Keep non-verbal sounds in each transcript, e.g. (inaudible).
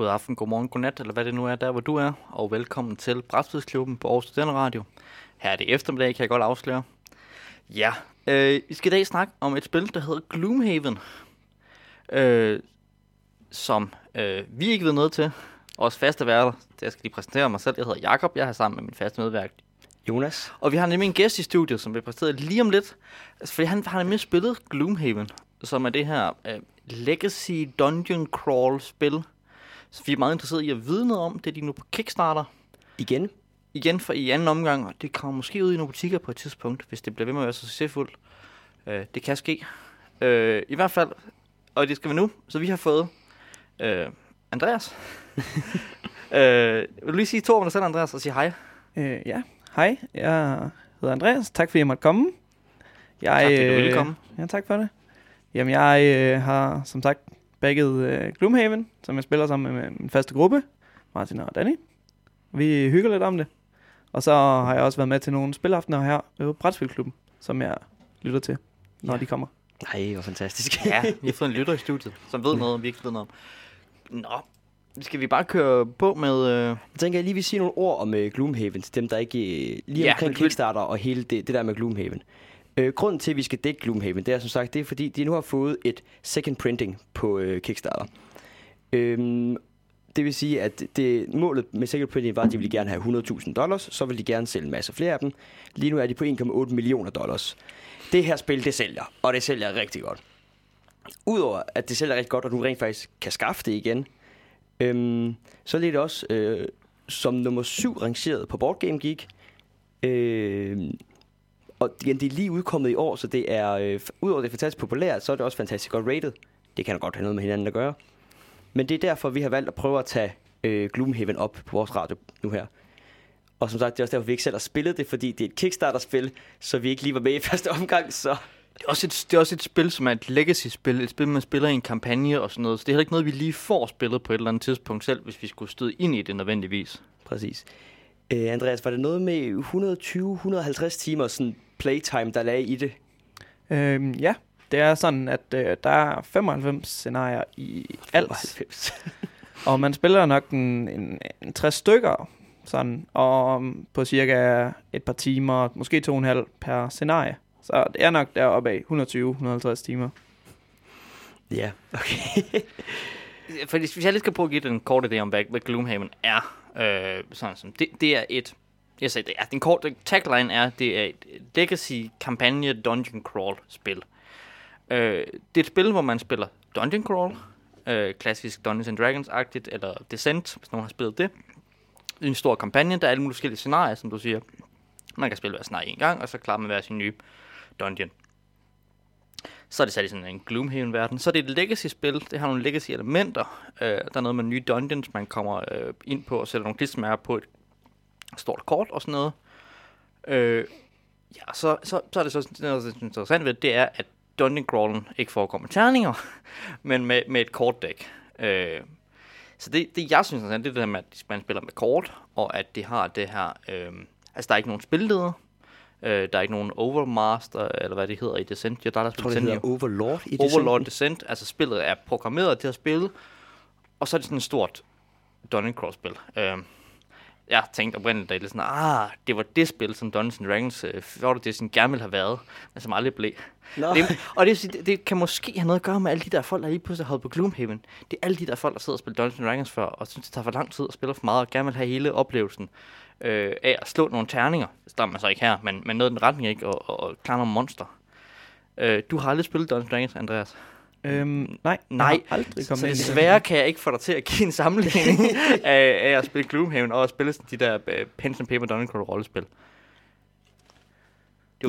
god aften, god morgen, god nat, eller hvad det nu er, der hvor du er. Og velkommen til Brætspidsklubben på Aarhus Studenter Radio. Her er det eftermiddag, kan jeg godt afsløre. Ja, øh, vi skal i dag snakke om et spil, der hedder Gloomhaven. Øh, som øh, vi ikke ved noget til. Også faste værter. Jeg skal lige præsentere mig selv. Jeg hedder Jakob. Jeg er sammen med min faste medværk, Jonas. og vi har nemlig en gæst i studiet, som bliver præsenteret lige om lidt. Altså, Fordi han har nemlig spillet Gloomhaven, som er det her uh, Legacy Dungeon Crawl spil. Så vi er meget interesserede i at vide noget om. Det er de nu på Kickstarter. Igen. Igen for i anden omgang, og det kommer måske ud i nogle butikker på et tidspunkt, hvis det bliver ved med at være så succesfuldt. Uh, det kan ske. Uh, I hvert fald, og det skal vi nu. Så vi har fået uh, Andreas. uh, (laughs) vil du lige sige to om dig selv, Andreas, og sige hej? Øh, ja, hej. Jeg hedder Andreas. Tak fordi jeg måtte komme. Jeg, Tak, fordi du ville øh, komme. Ja, tak for det. Jamen, jeg øh, har som sagt bagget øh, Gloomhaven, som jeg spiller sammen med min faste gruppe, Martin og Danny. Vi hygger lidt om det. Og så har jeg også været med til nogle spilaftener her på Brætspilklubben, som jeg lytter til, når Ja. de kommer. Nej, hvor fantastisk. Ja, (laughs) vi har fået en lytter i studiet, som ved noget, vi ikke ved noget om. Nå, skal vi bare køre på med... Øh... Jeg tænker, jeg lige vil sige nogle ord om uh, Gloomhaven, til dem, der ikke uh, lige Ja, omkring Kickstarter og hele det, det der med Gloomhaven. Øh, grunden til, at vi skal dække Gloomhaven, det er som sagt, det er fordi, de nu har fået et second printing på øh, Kickstarter. Øhm, det vil sige, at det, målet med second printing var, at de ville gerne have 100.000 dollars, så vil de gerne sælge en masse flere af dem. Lige nu er de på 1,8 millioner dollars. Det her spil, det sælger, og det sælger rigtig godt. Udover at det sælger rigtig godt, og du rent faktisk kan skaffe det igen, øhm, så er det også øh, som nummer syv rangeret på Board Game Geek. Øh, og igen, det er lige udkommet i år, så det er, øh, udover det er fantastisk populært, så er det også fantastisk godt rated. Det kan da godt have noget med hinanden at gøre. Men det er derfor, vi har valgt at prøve at tage øh, Gloomhaven op på vores radio nu her. Og som sagt, det er også derfor, vi ikke selv har spillet det, fordi det er et Kickstarter-spil, så vi ikke lige var med i (laughs) første omgang, så... Det, er også et, det er også et spil, som er et legacy-spil. Et spil, man spiller i en kampagne og sådan noget. Så det er heller ikke noget, vi lige får spillet på et eller andet tidspunkt selv, hvis vi skulle støde ind i det nødvendigvis. Præcis. Øh, Andreas, var det noget med 120-150 timer sådan playtime, der lagde i det? Øhm, ja, det er sådan, at øh, der er 95 scenarier i alt. 95. (laughs) Og man spiller nok en, en, en 60 stykker, sådan, og på cirka et par timer, måske to og en halv per scenarie. Så det er nok deroppe af 120-150 timer. ja, okay. (laughs) For hvis jeg lige skal prøve at give dig en kort idé om, hvad, hvad Gloomhaven er. Øh, sådan som det, det er et... Jeg sagde, det er, den korte tagline er, det er et legacy kampagne dungeon crawl spil. Øh, det er et spil, hvor man spiller dungeon crawl, øh, klassisk Dungeons and Dragons-agtigt, eller Descent, hvis nogen har spillet det. Det er en stor kampagne, der er alle mulige forskellige scenarier, som du siger. Man kan spille hver scenarie en gang, og så klarer man hver sin nye dungeon. Så er det sat i sådan en Gloomhaven-verden. Så er det et legacy-spil. Det har nogle legacy-elementer. Øh, der er noget med nye dungeons, man kommer øh, ind på og sætter nogle klistermærker på et stort kort og sådan noget. Øh, ja, så, så, så er det så noget, der er interessant ved det, det er, at dungeon crawlen ikke foregår med terninger, (laughs) men med, med et kortdæk. Øh, så det, det, jeg synes er interessant, det er det der med, at man spiller med kort, og at det har det her... Øh, altså, der er ikke nogen spilleder. Øh, der er ikke nogen Overmaster, eller hvad det hedder i Descent. Ja, der er der Jeg tror, spillet det Descent, hedder Overlord i det Overlord Descent, altså spillet er programmeret til at spille, og så er det sådan et stort Dungeon Crawl spil. Øh, jeg tænkte oprindeligt, jeg lidt sådan, ah, det var det spil, som Dungeons Dragons øh, 4. Edition gerne ville have været, men som aldrig blev. Det, og det, det, det, kan måske have noget at gøre med alle de der folk, der lige pludselig har på Gloomhaven. Det er alle de der folk, der sidder og spiller Dungeons Dragons før, og synes, det tager for lang tid at spille for meget, og gerne vil have hele oplevelsen øh, af at slå nogle terninger. Det står man så ikke her, men, men noget i den retning, ikke? Og, og, og klare nogle monster. Øh, du har aldrig spillet Dungeons Dragons, Andreas. Øhm, nej, Nej, har aldrig Så kommet det. desværre kan jeg ikke få dig til at give en sammenligning (laughs) af, af at spille Gloomhaven og at spille sådan de der uh, Pen and Paper Dungeon Crawl rollespil. Det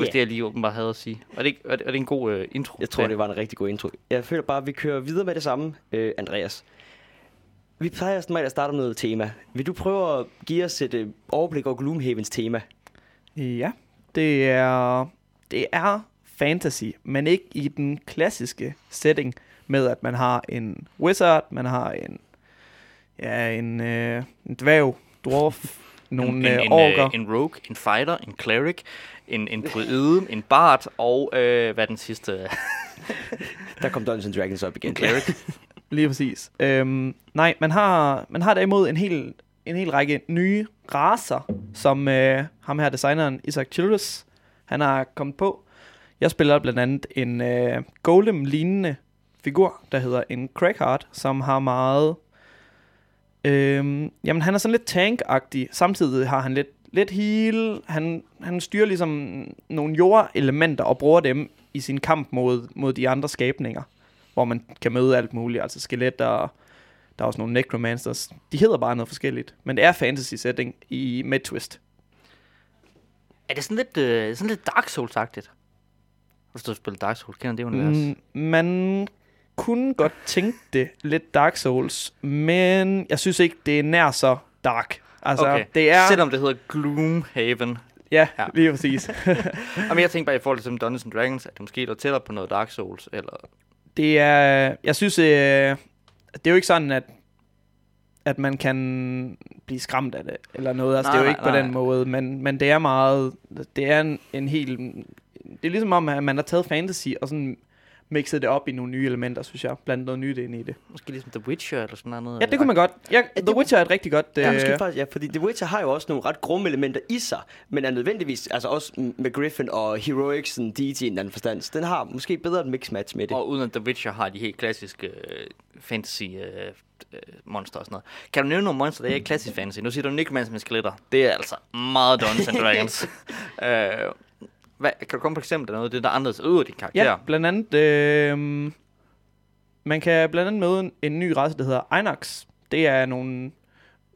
var yeah. det, jeg lige åbenbart havde at sige. Var det, ikke, var det, var det en god uh, intro? Jeg tror, det var en rigtig god intro. Jeg føler bare, at vi kører videre med det samme, øh, Andreas. Vi plejer som regel at starte med noget tema. Vil du prøve at give os et øh, overblik over Gloomhavens tema? Ja, det er, det er fantasy, men ikke i den klassiske setting med, at man har en wizard, man har en, ja, en, øh, en dværg, dwarf, nogle en, øh, en, en, orker. øh, en rogue, en fighter, en cleric, en, en druide, en bard og øh, hvad den sidste? (laughs) Der kom Dungeons and Dragons op igen. En cleric. Lige præcis. Øhm, nej, man har, man har derimod en hel, en hel række nye raser, som øh, ham her designeren Isaac Childress, han har kommet på. Jeg spiller blandt andet en øh, golem-lignende figur, der hedder en Crackheart, som har meget... Øh, jamen, han er sådan lidt tank-agtig. Samtidig har han lidt, lidt heal. Han, han styrer ligesom nogle jordelementer og bruger dem i sin kamp mod, mod de andre skabninger, hvor man kan møde alt muligt, altså skeletter, der er også nogle necromancers. De hedder bare noget forskelligt, men det er fantasy setting i med twist. Er det sådan lidt, øh, sådan lidt Dark Souls-agtigt? Hvis du spiller Dark Souls, kender det univers? Mm. Man kunne godt tænke det lidt Dark Souls, men jeg synes ikke, det er nær så dark. Altså, Okay. det er... Selvom det hedder Gloomhaven. Ja, Ja. lige præcis. (laughs) Jamen, jeg tænker bare i forhold til Dungeons and Dragons, at det måske er tættere på noget Dark Souls, eller... det er... Jeg synes, øh, det er jo ikke sådan, at at man kan blive skræmt af det, eller noget. Altså, Nej, det er jo nej, ikke på nej. den måde, men, men det er meget... Det er en, en helt... Det er ligesom om, at man har taget fantasy og sådan mixet det op i nogle nye elementer, synes jeg. Blandt noget nyt ind i det. Måske ligesom The Witcher, eller sådan noget. Ja, det kunne man godt. Ja, det- The Witcher er et rigtig godt... Ja, øh, måske faktisk, ja, fordi The Witcher har jo også nogle ret grumme elementer i sig, men er nødvendigvis, altså også med Griffin og Heroic, sådan deity i en anden forstand, så den har måske bedre et mix-match med det. Og uden at The Witcher har de helt klassiske øh, fantasy øh, øh, monster og sådan noget. Kan du nævne nogle monster, der er i klassisk fantasy? Nu siger du Necromancer med skeletter. Det er altså meget Dungeons and (laughs) Dragons. (laughs) øh, hvad, kan du komme på eksempel af noget af det, der er anderledes ud af din karakter? Ja, blandt andet... Øh, man kan blandt andet møde en, en ny race, der hedder Einax. Det er nogle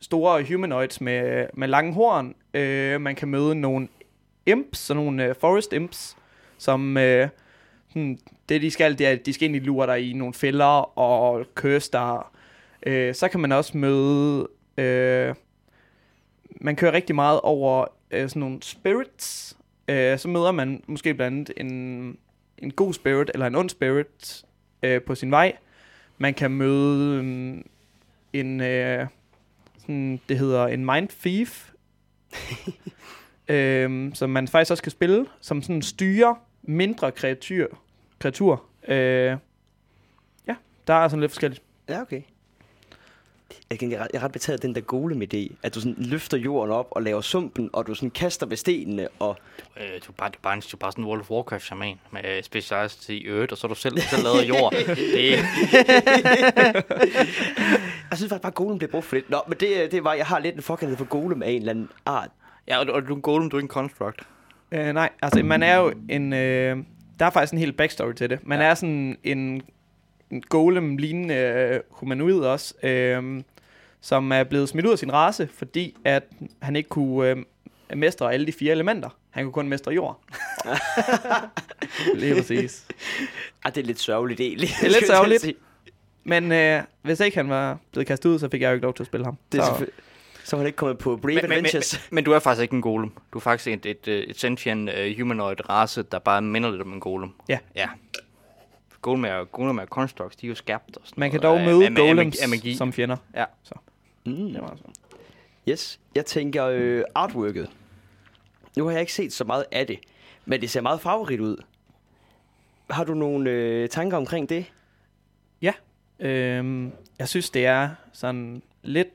store humanoids med, med lange horn. Øh, man kan møde nogle imps, sådan nogle øh, forest imps, som... Øh, hmm, det de skal, det er, at de skal egentlig lure dig i nogle fælder og køres der. Øh, så kan man også møde... Øh, man kører rigtig meget over øh, sådan nogle spirits. Øh, så møder man måske blandt andet en, en god spirit eller en ond spirit øh, på sin vej. Man kan møde um, en, øh, sådan, det hedder en mind thief, (laughs) øh, som man faktisk også kan spille, som sådan styrer mindre kreatur. kreatur. Øh, ja, der er sådan lidt forskelligt. Ja, okay. Jeg, er ret- betaget af den der golem idé, at du sådan løfter jorden op og laver sumpen, og du sådan kaster ved stenene, og Øh, du er bare, du er bare, en, du er bare sådan en World of Warcraft shaman med øh, specialized i Earth, og så er du selv, selv lavet af jord. Det, (laughs) jeg synes faktisk bare, at golem bliver brugt for lidt. Nå, men det, det var, jeg har lidt en forkærlighed for golem af en eller anden art. ja, og, og du er en golem, du er ikke en construct. Øh, nej, altså man er jo en... Øh, der er faktisk en hel backstory til det. Man ja. er sådan en golem-lignende øh, humanoid også, øh, som er blevet smidt ud af sin race, fordi at han ikke kunne øh, mestre alle de fire elementer. Han kunne kun mestre jord. (laughs) Lige præcis. Ah, det er lidt sørgeligt egentlig. Det er lidt (laughs) sørgeligt. Men øh, hvis ikke han var blevet kastet ud, så fik jeg jo ikke lov til at spille ham. Det er så. Så var han ikke kommet på Brave Men, men, men, Adventures. men, men du er faktisk ikke en golem. Du er faktisk et, et, et, et sentient uh, humanoid race, der bare minder lidt om en golem. Ja. Ja. Golem er, golem er constructs, de er jo skabt og sådan man kan dog møde af- golems af magi. som fjender. Ja. Mm. Det var sådan. Yes, jeg tænker øh, artworket. Nu har jeg ikke set så meget af det, men det ser meget farverigt ud. Har du nogle øh, tanker omkring det? Øhm, jeg synes, det er sådan lidt...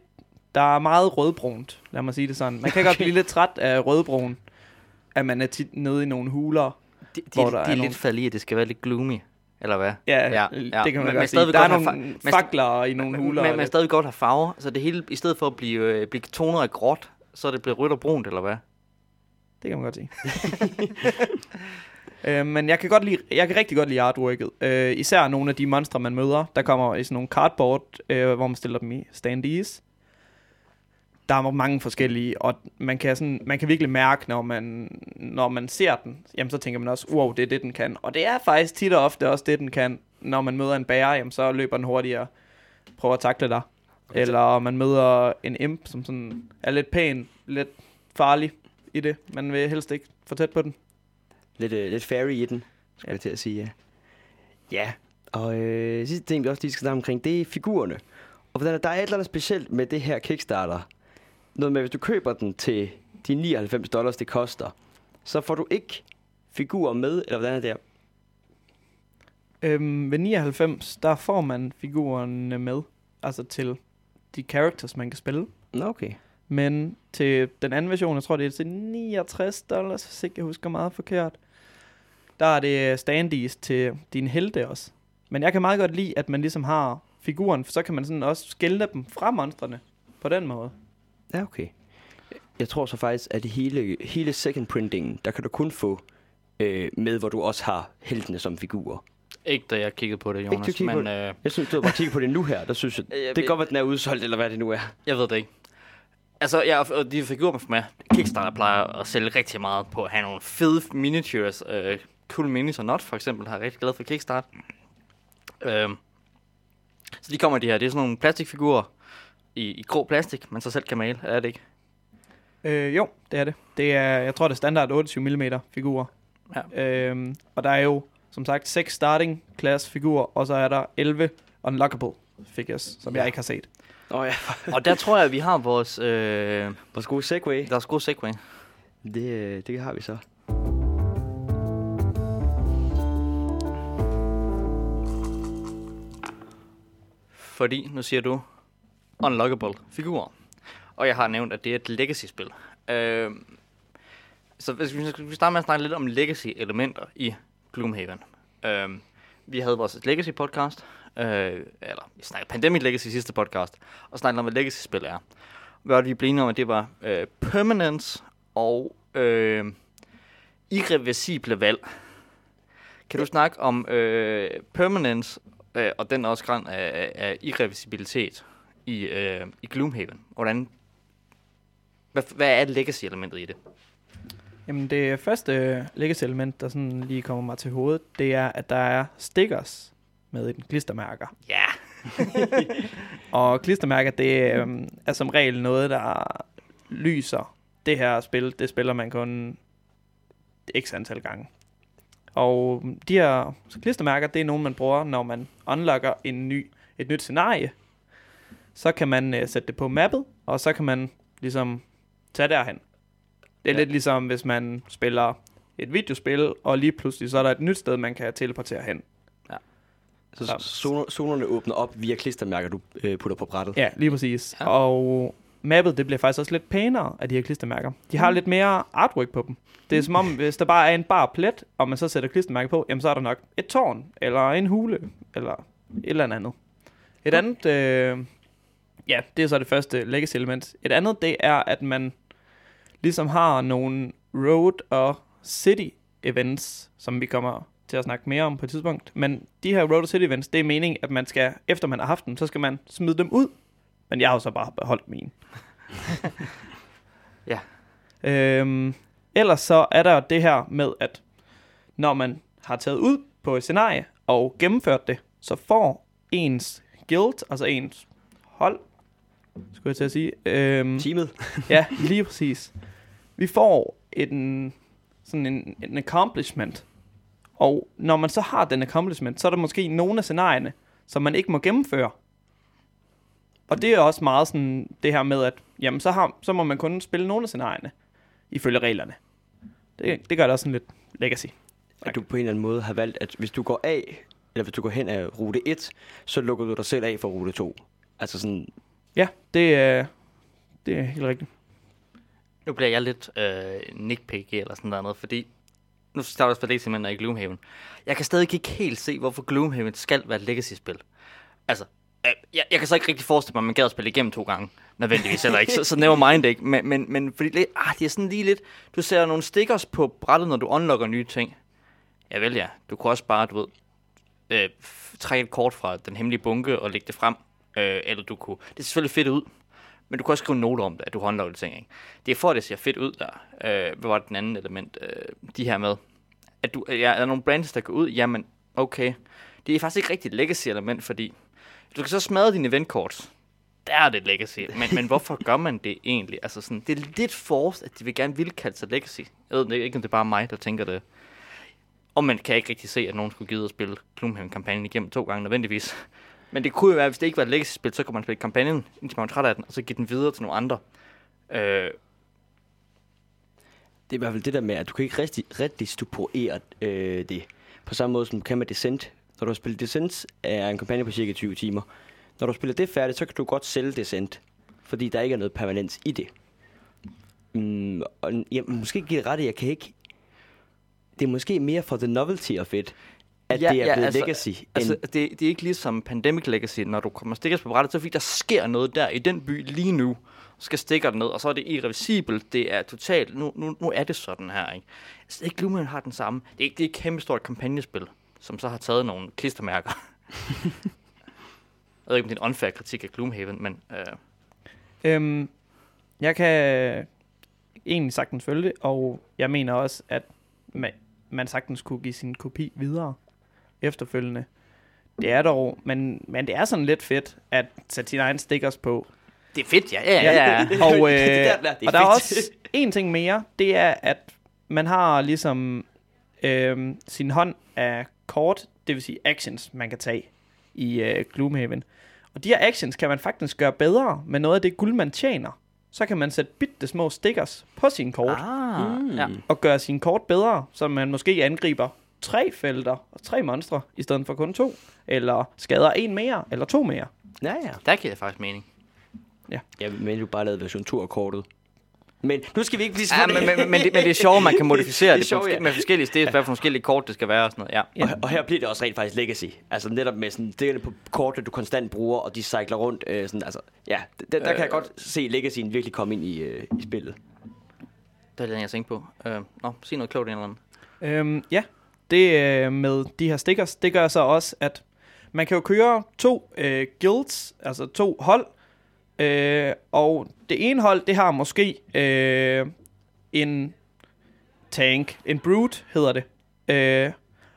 Der er meget rødbrunt, lad mig sige det sådan. Man kan godt Okay. blive lidt træt af rødbrun, at man er tit nede i nogle huler. De, de, Hvor de, der de er er nogle- lidt faldet i, at det skal være lidt gloomy. Eller hvad? Ja, Ja, ja, det kan man Men- godt sige. Der er nogle fa- fakler i nogle huler. Men man stadig godt have farver, så det hele, i stedet for at blive, øh, blive tonet af gråt, så er det blevet rødt og brunt, eller hvad? Det kan man godt sige. (laughs) øh, men jeg kan, godt lide, jeg kan rigtig godt lide artworket. Øh, især nogle af de monstre, man møder. Der kommer i sådan nogle cardboard, øh, hvor man stiller dem i standees. Der er mange forskellige, og man kan, sådan, man kan virkelig mærke, når man, når man ser den, jamen så tænker man også, wow, det er det, den kan. Og det er faktisk tit og ofte også det, den kan. Når man møder en bærer, jamen så løber den hurtigere, prøver at takle dig. Eller man møder en imp, som sådan er lidt pæn, lidt farlig i det. Man vil helst ikke for tæt på den. Lidt, øh, lidt fairy i den, skal Ja. jeg til at sige, ja. Ja, og øh, sidste ting, vi også lige skal snakke omkring, det er figurerne. Og der er et eller andet specielt med det her Kickstarter. Noget med, hvis du køber den til de 99 dollars, det koster, så får du ikke figurer med, eller hvordan er det her? Øhm, ved 99, der får man figurerne med, altså til de characters, man kan spille. Nå, okay. Men til den anden version, jeg tror det er til 69 dollars, hvis ikke jeg husker meget forkert, der er det standees til dine helte også. Men jeg kan meget godt lide, at man ligesom har figuren, for så kan man sådan også skille dem fra monstrene på den måde. Ja, okay. Jeg tror så faktisk, at det hele, hele second printing, der kan du kun få øh, med, hvor du også har heltene som figurer. Ikke da jeg kiggede på det, Ikke, Jonas, kiggede på men øh, Jeg synes, du bare kigget på det nu her, der synes jeg, (laughs) Jeg det kan godt være, at den er udsolgt, eller hvad det nu er. jeg ved det ikke. Altså, jeg, og de figurer for mig, Kickstarter plejer at sælge rigtig meget på at have nogle fede miniatures. Øh, cool Minis og Not for eksempel, har jeg rigtig glad for Kickstart. Øh, så de kommer de her, det er sådan nogle plastikfigurer i, i grå plastik, man så selv kan male, er det ikke? Øh, jo, det er det. Det er, jeg tror, det er standard 28 mm figurer. Ja. Øhm, og der er jo, som sagt, 6 starting class figurer, og så er der 11 unlockable figures, som ja. Jeg ikke har set. Oh, ja, (laughs) Og der tror jeg, at vi har vores... Øh, vores gode segway. der er god segway. Det, øh, det har vi så. Fordi, nu siger du, unlockable figurer. Og jeg har nævnt, at det er et legacy-spil. Øh, så hvis vi skal starte med at snakke lidt om legacy-elementer i Gloomhaven. Øh, vi havde vores legacy-podcast, øh, eller vi snakkede Pandemic Legacy sidste podcast, og snakkede om, hvad legacy-spil er. Hvad vi blev enige om, at det var øh, permanence og øh, irreversible valg. Kan du snakke om øh, permanence øh, og den også græn af, af irreversibilitet i, øh, i Gloomhaven? Hvordan, hvad, hvad er legacy-elementet i det? Jamen det første legacy element, der sådan lige kommer mig til hovedet, det er, at der er stickers med en klistermærker. Ja, (laughs) Og klistermærker, det øhm, er som regel noget, der lyser. Det her spil, det spiller man kun x antal gange. Og de her klistermærker, det er nogle, man bruger, når man unlocker en ny, et nyt scenarie. Så kan man øh, sætte det på mappet, og så kan man ligesom tage derhen. Det er Ja. lidt ligesom, hvis man spiller et videospil, og lige pludselig så er der et nyt sted, man kan teleportere hen. Så Ja. zoner, zonerne åbner op via klistermærker, du øh, putter på brættet. Ja, lige præcis. Ja. Og mappet, det bliver faktisk også lidt pænere af de her klistermærker. De har mm. lidt mere artwork på dem. Det er som om, hvis der bare er en bar plet, og man så sætter klistermærke på, jamen så er der nok et tårn, eller en hule, eller et eller andet. Et andet, øh, ja, det er så det første legacy element. Et andet, det er, at man ligesom har nogle road og city events, som vi kommer til at snakke mere om på et tidspunkt. Men de her road og city events, det er meningen, at man skal, efter man har haft dem, så skal man smide dem ud. Men jeg har jo så bare beholdt mine. (laughs) Ja. Øhm, ellers så er der det her med, at når man har taget ud på et scenarie og gennemført det, så får ens guild, altså ens hold, skulle jeg til at sige, øhm, Teamet. (laughs) Ja, (laughs) lige præcis. Vi får en, sådan en, en accomplishment. Og når man så har den accomplishment, så er der måske nogle af scenarierne, som man ikke må gennemføre. Og det er også meget sådan det her med, at jamen, så, har, så må man kun spille nogle af scenarierne, ifølge reglerne. Det, det gør det også sådan lidt legacy. At du på en eller anden måde har valgt, at hvis du går af, eller hvis du går hen af rute 1, så lukker du dig selv af for rute 2. Altså sådan, Ja, det er, det er helt rigtigt. nu bliver jeg lidt øh, nitpicky eller sådan noget, fordi nu starter jeg også på i Gloomhaven. Jeg kan stadig ikke helt se, hvorfor Gloomhaven skal være et legacy-spil. Altså, øh, jeg, jeg kan så ikke rigtig forestille mig, at man gad at spille igennem to gange, nødvendigvis, eller ikke, så, så never mind ikke, men, men, men fordi det, ah, det er sådan lige lidt, du ser nogle stickers på brættet, når du unlocker nye ting. Ja vel ja, du kunne også bare, du ved, øh, trække et kort fra den hemmelige bunke og lægge det frem, øh, eller du kunne, det ser selvfølgelig fedt ud, men du kan også skrive noter om det, at du har ting, ikke? Det er for, at det ser fedt ud der. Øh, hvad var det den anden element? Øh, de her med, at du, ja, er der nogle brands, der går ud? Jamen, okay. Det er faktisk ikke rigtigt et legacy-element, fordi du kan så smadre dine eventkort. Der er det legacy. Men, men hvorfor gør man det egentlig? Altså sådan, det er lidt forced, at de vil gerne vil kalde sig legacy. Jeg ved ikke, om det er bare mig, der tænker det. Og man kan ikke rigtig se, at nogen skulle give at spille Gloomhaven-kampagnen igennem to gange nødvendigvis. Men det kunne jo være, hvis det ikke var et legacy-spil, så kunne man spille kampagnen, indtil man var træt af den, og så give den videre til nogle andre. Øh, det er i hvert fald det der med, at du kan ikke rigtig rigtig redistribuere øh, det. På samme måde som du kan med Descent. Når du har spillet Descent, er en kampagne på cirka 20 timer. Når du spiller det færdigt, så kan du godt sælge Descent, fordi der ikke er noget permanens i det. Mm, og jeg, måske giver det ret jeg kan ikke... Det er måske mere for the novelty of it, at ja, det er ja, blevet altså, legacy. End, Altså, det, det er ikke ligesom Pandemic Legacy, når du kommer stikkers på brættet, så fordi, der sker noget der i den by lige nu. Så skal stikker ned, og så er det irreversibelt. Det er totalt, nu, nu, nu er det sådan her, ikke? Altså, ikke Gloomhaven har den samme. Det er, ikke, det er et kæmpe stort kampagnespil, som så har taget nogle klistermærker. (laughs) jeg ved ikke, om det er en unfair kritik af Gloomhaven, men øh, Øhm, jeg kan egentlig sagtens følge det, og jeg mener også, at man, man sagtens kunne give sin kopi videre efterfølgende. Det er dog, men, men det er sådan lidt fedt at sætte sine egne stickers på. det er fedt, ja. Ja, ja, ja. Og, (laughs) øh, Det der, det er og der er også en ting mere, det er, at man har ligesom øh, sin hånd af kort, det vil sige actions, man kan tage i øh, Gloomhaven. Og de her actions kan man faktisk gøre bedre med noget af det guld, man tjener. Så kan man sætte bitte små stickers på sin kort. Ah, Mm. ja. og gøre sin kort bedre, så man måske angriber tre felter og tre monstre, i stedet for kun to. Eller skader en mere, eller to mere. Ja, ja. Der giver det faktisk mening. Ja, men du bare lavet version 2 af kortet. Men nu skal vi ikke blive Ja, men, men, men, det, men det er sjovt, man kan modificere (laughs) Det er det, det sjovt, på, ja. med forskellige steder, hvad for forskellige kort det skal være og sådan noget. Ja. Og, og her bliver det også rent faktisk legacy. Altså netop med sådan stikkerne på kortet, du konstant bruger, og de cykler rundt. Øh, sådan, altså, ja, der, der kan jeg Øh. godt se legacyen virkelig komme ind i, øh, i spillet. Det er det, jeg tænkte på. Øh, nå, sig noget klogt en eller anden. Øhm, ja, det øh, med de her stickers, det gør så også, at man kan jo køre to øh, guilds, altså to hold, øh, og det ene hold, det har måske øh, en tank, en brute hedder det, øh,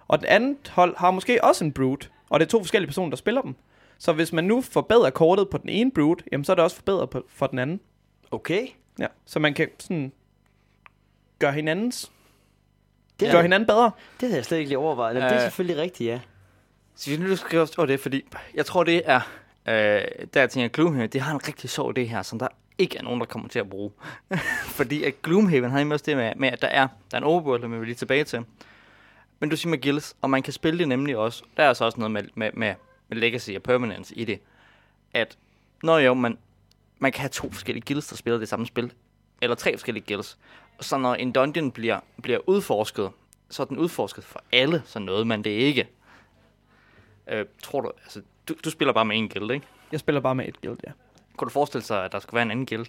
og det andet hold har måske også en brute, og det er to forskellige personer, der spiller dem. Så hvis man nu forbedrer kortet på den ene brute, jamen så er det også forbedret på, for den anden. Okay. Ja, så man kan sådan gøre hinandens, Det, gøre ja. hinanden bedre. det havde jeg slet ikke lige overvejet. Jamen, det er Øh. selvfølgelig rigtigt, ja. Så hvis nu du skriver over det, fordi jeg tror, det er, øh, der jeg tænker, Gloomhaven, det har en rigtig sjov idé her, som der ikke er nogen, der kommer til at bruge. (laughs) fordi at Gloomhaven har også det med, med, at der er, der er en overworld, der vi vil lige tilbage til. Men du siger med guilds, og man kan spille det nemlig også. Der er så også noget med, med, med, med legacy og permanence i det. At, når jo, man, man kan have to forskellige guilds, der spiller det samme spil. Eller tre forskellige guilds. Så når en dungeon bliver, bliver udforsket, så er den udforsket for alle, så noget man det ikke. Øh, tror du, altså, du, du spiller bare med en guild, ikke? Jeg spiller bare med et guild, ja. Kunne du forestille sig, at der skulle være en anden guild?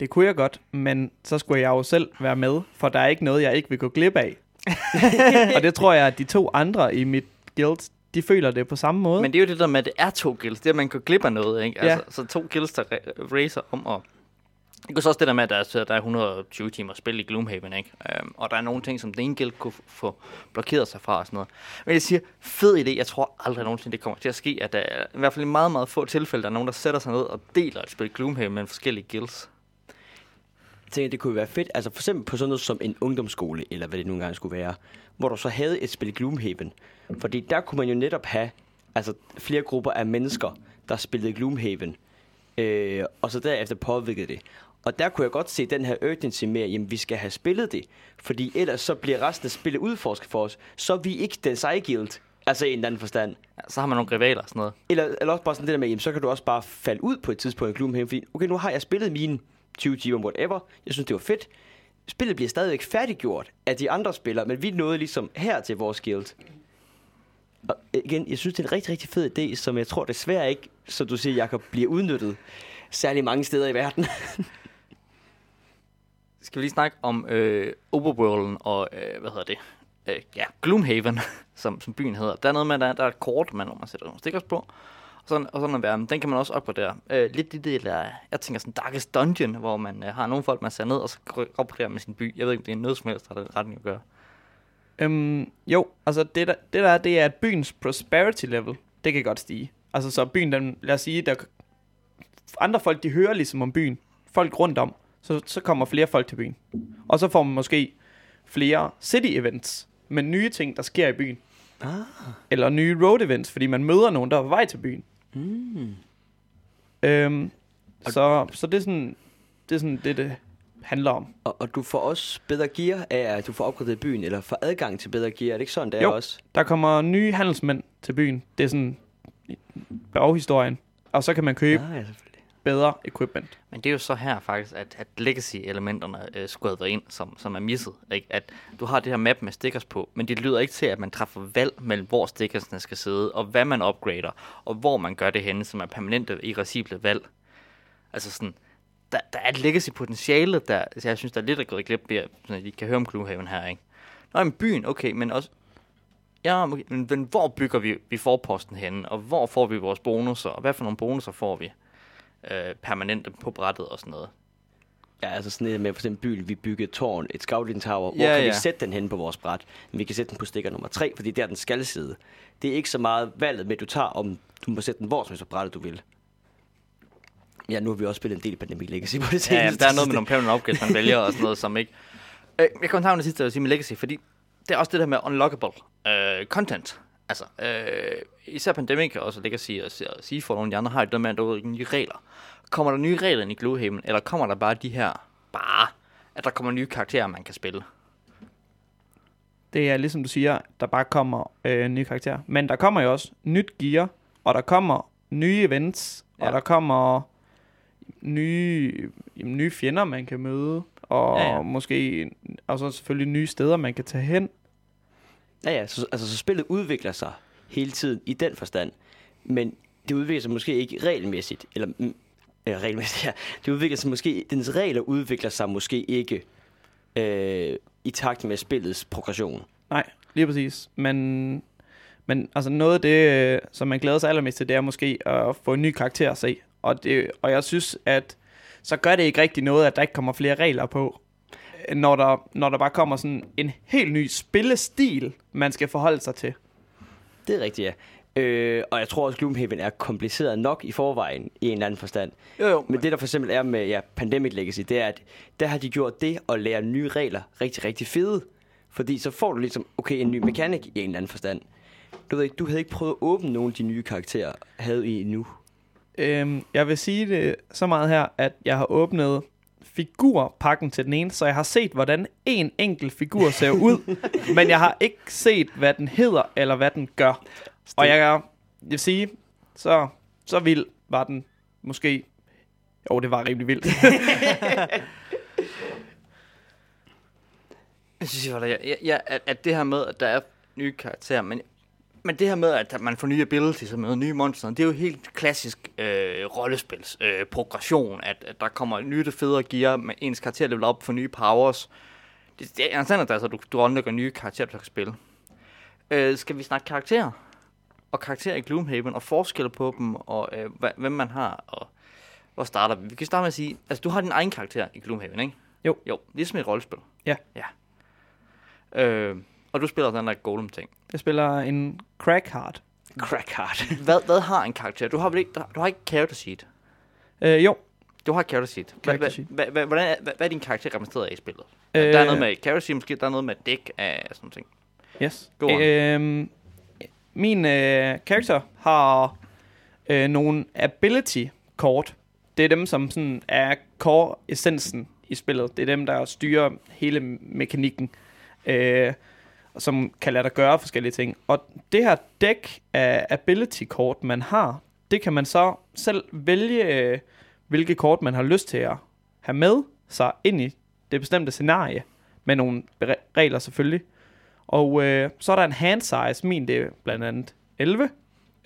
Det kunne jeg godt, men så skulle jeg jo selv være med, for der er ikke noget, jeg ikke vil gå glip af. (laughs) og det tror jeg, at de to andre i mit guild, de føler det på samme måde. Men det er jo det der med, at det er to guilds. Det er, at man kan glip af noget, ikke? Ja. Altså, så to guilds, der ra- racer om og... Det går så også det der med, at der er, der er 120 timer spil i Gloomhaven, ikke? Øhm, og der er nogle ting, som den ene guild kunne få blokeret sig fra og sådan noget. Men jeg siger, fed idé. Jeg tror aldrig nogensinde, det kommer til at ske. At der er i hvert fald i meget, meget få tilfælde, der er nogen, der sætter sig ned og deler et spil Gloomhaven med forskellige guilds. Jeg tænker, det kunne være fedt. Altså for eksempel på sådan noget som en ungdomsskole, eller hvad det nu engang skulle være, hvor du så havde et spil Gloomhaven. Fordi der kunne man jo netop have altså, flere grupper af mennesker, der spillede Gloomhaven, øh, og så derefter påvirkede det. Og der kunne jeg godt se den her urgency med, at jamen, vi skal have spillet det. Fordi ellers så bliver resten af spillet udforsket for os. Så er vi ikke den seje guild. Altså i en eller anden forstand. Ja, så har man nogle rivaler og sådan noget. Eller, eller også bare sådan det der med, jamen, så kan du også bare falde ud på et tidspunkt i Gloomhaven, fordi okay, nu har jeg spillet mine 20 timer, whatever. Jeg synes, det var fedt. Spillet bliver stadigvæk færdiggjort af de andre spillere, men vi nåede ligesom her til vores guild. Og igen, jeg synes, det er en rigtig, rigtig fed idé, som jeg tror desværre ikke, som du siger, Jacob, bliver udnyttet særlig mange steder i verden. (laughs) Skal vi lige snakke om øh, Oberworlden og, øh, hvad hedder det? Øh, ja, Gloomhaven, (laughs) som, som byen hedder. Der er noget med, at der, der er et kort, man, hvor man sætter nogle stickers på. Og sådan, og sådan en verden. Den kan man også opgradere. Øh, lidt det der, jeg tænker sådan Darkest Dungeon, hvor man øh, har nogle folk, man sætter ned, og så opgraderer med sin by. Jeg ved ikke, om det er noget som helst, der har den retning at gøre. Øhm, jo, altså det der, det der er, det er, at byens prosperity level, det kan godt stige. Altså så byen, den, lad os sige, der andre folk, de hører ligesom om byen. Folk rundt om. Så, så kommer flere folk til byen. Og så får man måske flere city events med nye ting, der sker i byen. Ah. Eller nye road events, fordi man møder nogen, der er på vej til byen. Mm. Øhm, så, så det er sådan, det er sådan det, det handler om. Og, og du får også bedre gear af, at du får opgraderet byen, eller får adgang til bedre gear. Er det ikke sådan, det er Jo. også? Der kommer nye handelsmænd til byen. Det er sådan baghistorien. Og så kan man købe Ja, ja bedre equipment. Men det er jo så her faktisk, at, at legacy-elementerne øh, været ind, som, som er misset. Ikke? At du har det her map med stickers på, men det lyder ikke til, at man træffer valg mellem, hvor stickersne skal sidde, og hvad man upgrader, og hvor man gør det henne, som er permanente, irreversible valg. Altså sådan, der, der er et legacy-potentiale, der så jeg synes, der er lidt er gået glip ved, sådan at I kan høre om Gloomhaven her, ikke? Nå, men byen, okay, men også... Ja, men, men hvor bygger vi, vi forposten henne, og hvor får vi vores bonusser, og hvad for nogle bonusser får vi øh, permanente på brættet og sådan noget. Ja, altså sådan noget med for eksempel byen, vi byggede et tårn, et scouting tower. Hvor Ja, kan vi ja. sætte den hen på vores bræt? Men vi kan sætte den på stikker nummer 3, fordi der den skal sidde. Det er ikke så meget valget med, at du tager, om du må sætte den hvor som helst på brættet, du vil. Ja, nu har vi også spillet en del Pandemic Legacy på det Ja, ja, seneste. der er noget med nogle permanent opgaves, man vælger og sådan noget, som ikke... Øh, jeg kommer til det sidste, jeg vil sige med Legacy, fordi det er også det der med unlockable øh, content. Altså, øh, især Pandemic og også Legacy og og Seafall og nogle de andre har jo det med, at der er nye regler. Kommer der nye regler ind i Gloomhaven, eller kommer der bare de her, bare, at der kommer nye karakterer, man kan spille? Det er ligesom du siger, der bare kommer øh, nye karakterer. Men der kommer jo også nyt gear, og der kommer nye events, ja. Og der kommer nye, jamen, nye fjender, man kan møde, og ja. ja. måske og så selvfølgelig nye steder, man kan tage hen. Ja, ja, så, altså, så spillet udvikler sig hele tiden i den forstand. Men det udvikler sig måske ikke regelmæssigt. Eller, mm, ja, regelmæssigt, (laughs) ja. Det udvikler sig måske, dens regler udvikler sig måske ikke øh, i takt med spillets progression. Nej, lige præcis. Men, men altså noget af det, øh, som man glæder sig allermest til, det er måske at få en ny karakter at se. Og, det, og jeg synes, at så gør det ikke rigtig noget, at der ikke kommer flere regler på. Når der, når der bare kommer sådan en helt ny spillestil, man skal forholde sig til. Det er rigtigt, ja. Øh, og jeg tror også, Gloomhaven er kompliceret nok i forvejen i en eller anden forstand. Jo, jo. Men det der for eksempel er med ja, Pandemic Legacy, det er, at der har de gjort det at lære nye regler rigtig, rigtig fede. Fordi så får du ligesom, okay, en ny mekanik i en eller anden forstand. Du ved ikke, du havde ikke prøvet at åbne nogle af de nye karakterer, havde I nu. Øhm, jeg vil sige det så meget her, at jeg har åbnet figurpakken til den ene, så jeg har set, hvordan en enkelt figur ser ud, (laughs) men jeg har ikke set, hvad den hedder, eller hvad den gør. Og jeg, jeg vil sige, så, så vild var den måske. Jo, det var rimelig vildt. (laughs) Jeg synes, jeg, jeg, at, at det her med, at der er nye karakterer, men, men det her med, at man får nye abilities og møder nye monster, det er jo helt klassisk øh, rollespils øh, progression, at, at der kommer nye og federe gear, med ens karakter level op for nye powers. Det, det er interessant, at altså, du, du unlocker nye karakterer, du kan spille. Øh, skal vi snakke karakterer? Og karakterer i Gloomhaven, og forskel på dem, og øh, hvem man har, og hvor starter vi? Vi kan starte med at sige, altså du har din egen karakter i Gloomhaven, ikke? Jo. Jo, ligesom et rollespil. Ja. Ja. Øh, og du spiller den der golem-ting. Jeg spiller en crackheart. Crackhard. Hvad, hvad har en karakter? Du har vel ikke, du har ikke character sheet. Øh, jo, Du har character sheet. Hvordan er, hvad, er din karakter repræsenteret af i spillet? Øh, Øh, der er noget med character sheet, måske der er noget med dæk af sådan noget ting. Yes. Go on. Øhm, min øh, karakter har øh, nogle ability-kort. Det er dem, som sådan er core-essensen i spillet. Det er dem, der styrer hele mekanikken, øh, som kan lade dig gøre forskellige ting. Og det her dæk af ability-kort, man har, det kan man så selv vælge, øh, hvilke kort man har lyst til at have med sig ind i det bestemte scenarie. Med nogle regler selvfølgelig. Og øh, så er der en hand size. Min det er blandt andet 11.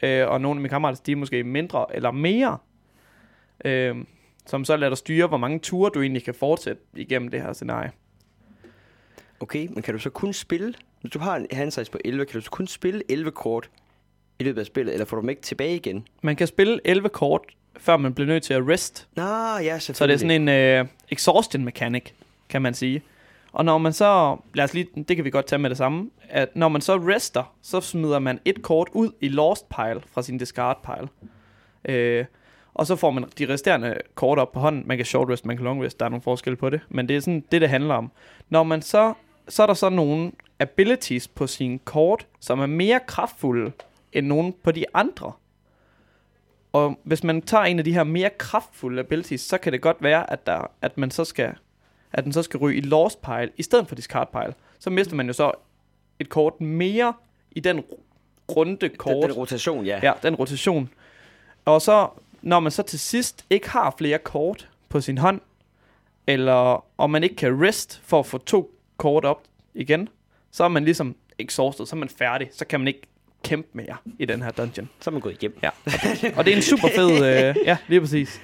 Øh, og nogle af mine kammerater, de er måske mindre eller mere. Øh, som så lader dig styre, hvor mange ture du egentlig kan fortsætte igennem det her scenarie. Okay, men kan du så kun spille, hvis du har en hand size på 11, kan du kun spille 11 kort i løbet af spillet, eller får du dem ikke tilbage igen? Man kan spille 11 kort, før man bliver nødt til at rest. Nå, ja, selvfølgelig. Så det er sådan en øh, exhaustion mechanic, kan man sige. Og når man så, lad os lige, det kan vi godt tage med det samme, at når man så rester, så smider man et kort ud i lost pile fra sin discard pile. Øh, og så får man de resterende kort op på hånden. Man kan short rest, man kan long rest, der er nogle forskel på det. Men det er sådan det, det handler om. Når man så, så er der så nogle abilities på sin kort, som er mere kraftfulde end nogen på de andre. Og hvis man tager en af de her mere kraftfulde abilities, så kan det godt være, at, der, at man så skal at den så skal ryge i lost pile, i stedet for discard pile, så mister man jo så et kort mere i den ru- runde kort. Den, den rotation, ja. Ja, den rotation. Og så, når man så til sidst ikke har flere kort på sin hånd, eller om man ikke kan rest for at få to kort op igen, så er man ligesom exhausted, så er man færdig. Så kan man ikke kæmpe mere i den her dungeon. Så er man gået hjem. Ja. Og det er en super fed... Øh, (laughs) ja, lige præcis.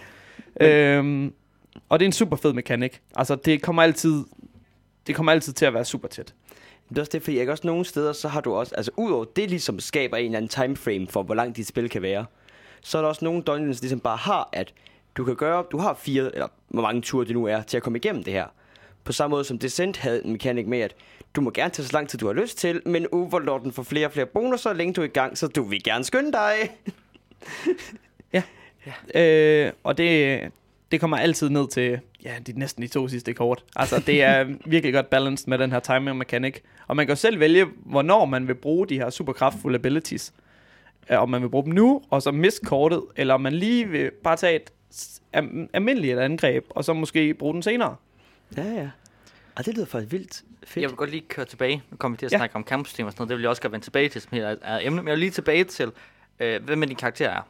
Øhm, og det er en super fed mekanik. Altså, det kommer altid... Det kommer altid til at være super tæt. Det er også det, fordi jeg også nogle steder, så har du også, altså udover det ligesom skaber en eller anden timeframe for, hvor langt dit spil kan være, så er der også nogle dungeons, der ligesom bare har, at du kan gøre, du har fire, eller hvor mange ture det nu er, til at komme igennem det her. På samme måde som Descent havde en mekanik med, at du må gerne tage så lang tid, du har lyst til, men Overlorden får flere og flere bonusser, længe du er i gang, så du vil gerne skynde dig. (laughs) Øh, og det, det kommer altid ned til, ja, de næsten de to sidste kort. Altså, det er (laughs) virkelig godt balanced med den her timing mechanic. Og man kan jo selv vælge, hvornår man vil bruge de her super kraftfulde abilities. Øh, om man vil bruge dem nu, og så miste kortet, eller om man lige vil bare tage et almindeligt angreb, og så måske bruge den senere. Ja, ja. Og det lyder faktisk vildt fedt. Jeg vil godt lige køre tilbage. Nu kommer vi til at Ja. snakke om kampsystem og sådan noget. Det vil jeg også godt vende tilbage til, som her er, er emne. Men jeg vil lige tilbage til, øh, hvem din karakter er.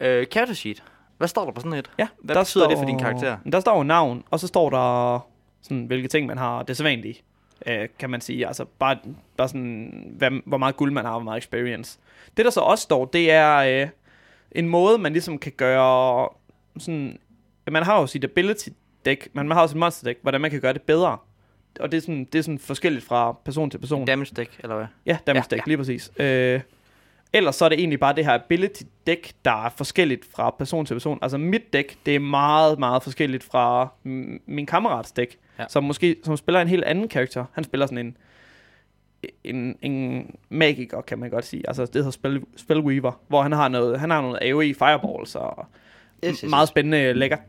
Øh, character sheet. Hvad står der på sådan et? Ja, Hvad betyder det for din karakter? Der står jo navn, og så står der sådan, hvilke ting man har. Det sædvanlige, øh, kan man sige. Altså bare, bare sådan, hvad, hvor meget guld man har, hvor meget experience. Det der så også står, det er øh, en måde, man ligesom kan gøre sådan... Man har jo sit ability deck, men man har også et monster deck, hvordan man kan gøre det bedre. Og det er sådan, det er sådan forskelligt fra person til person. Damage deck, eller hvad? Ja, damage Ja, deck, lige præcis. Øh, ellers så er det egentlig bare det her ability deck, der er forskelligt fra person til person. Altså mit deck, det er meget, meget forskelligt fra min kammerats deck, ja. Ja. som måske som spiller en helt anden karakter. Han spiller sådan en en, en magiker, kan man godt sige. Altså det hedder spell, Spellweaver, hvor han har noget, han har noget AoE fireballs og Yes, yes, meget yes. spændende, lækkert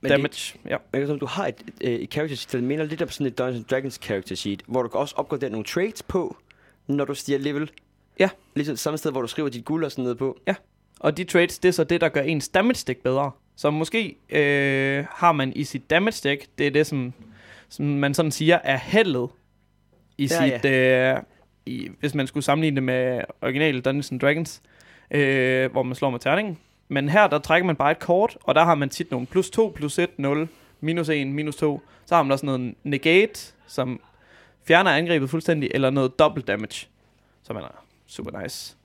Men det- damage. Ja. Som du har et, øh, et character sheet, der minder lidt om sådan et Dungeons Dragons character sheet, hvor du kan også opgradere nogle traits på, når du stiger level. Ja. Ligesom samme sted, hvor du skriver dit guld og sådan noget på. Og de traits, det er så det, der gør ens damage deck bedre. Så måske øh, har man i sit damage deck, det er det, som, som man sådan siger, er heldet i Ja, ja, sit, ja. Øh, i, hvis man skulle sammenligne det med originale Dungeons and Dragons, øh, hvor man slår med terningen. Men her, der trækker man bare et kort, og der har man tit nogle plus 2, plus 1, 0, minus 1, minus 2. Så har man også noget negate, som fjerner angrebet fuldstændig, eller noget double damage, som er super nice.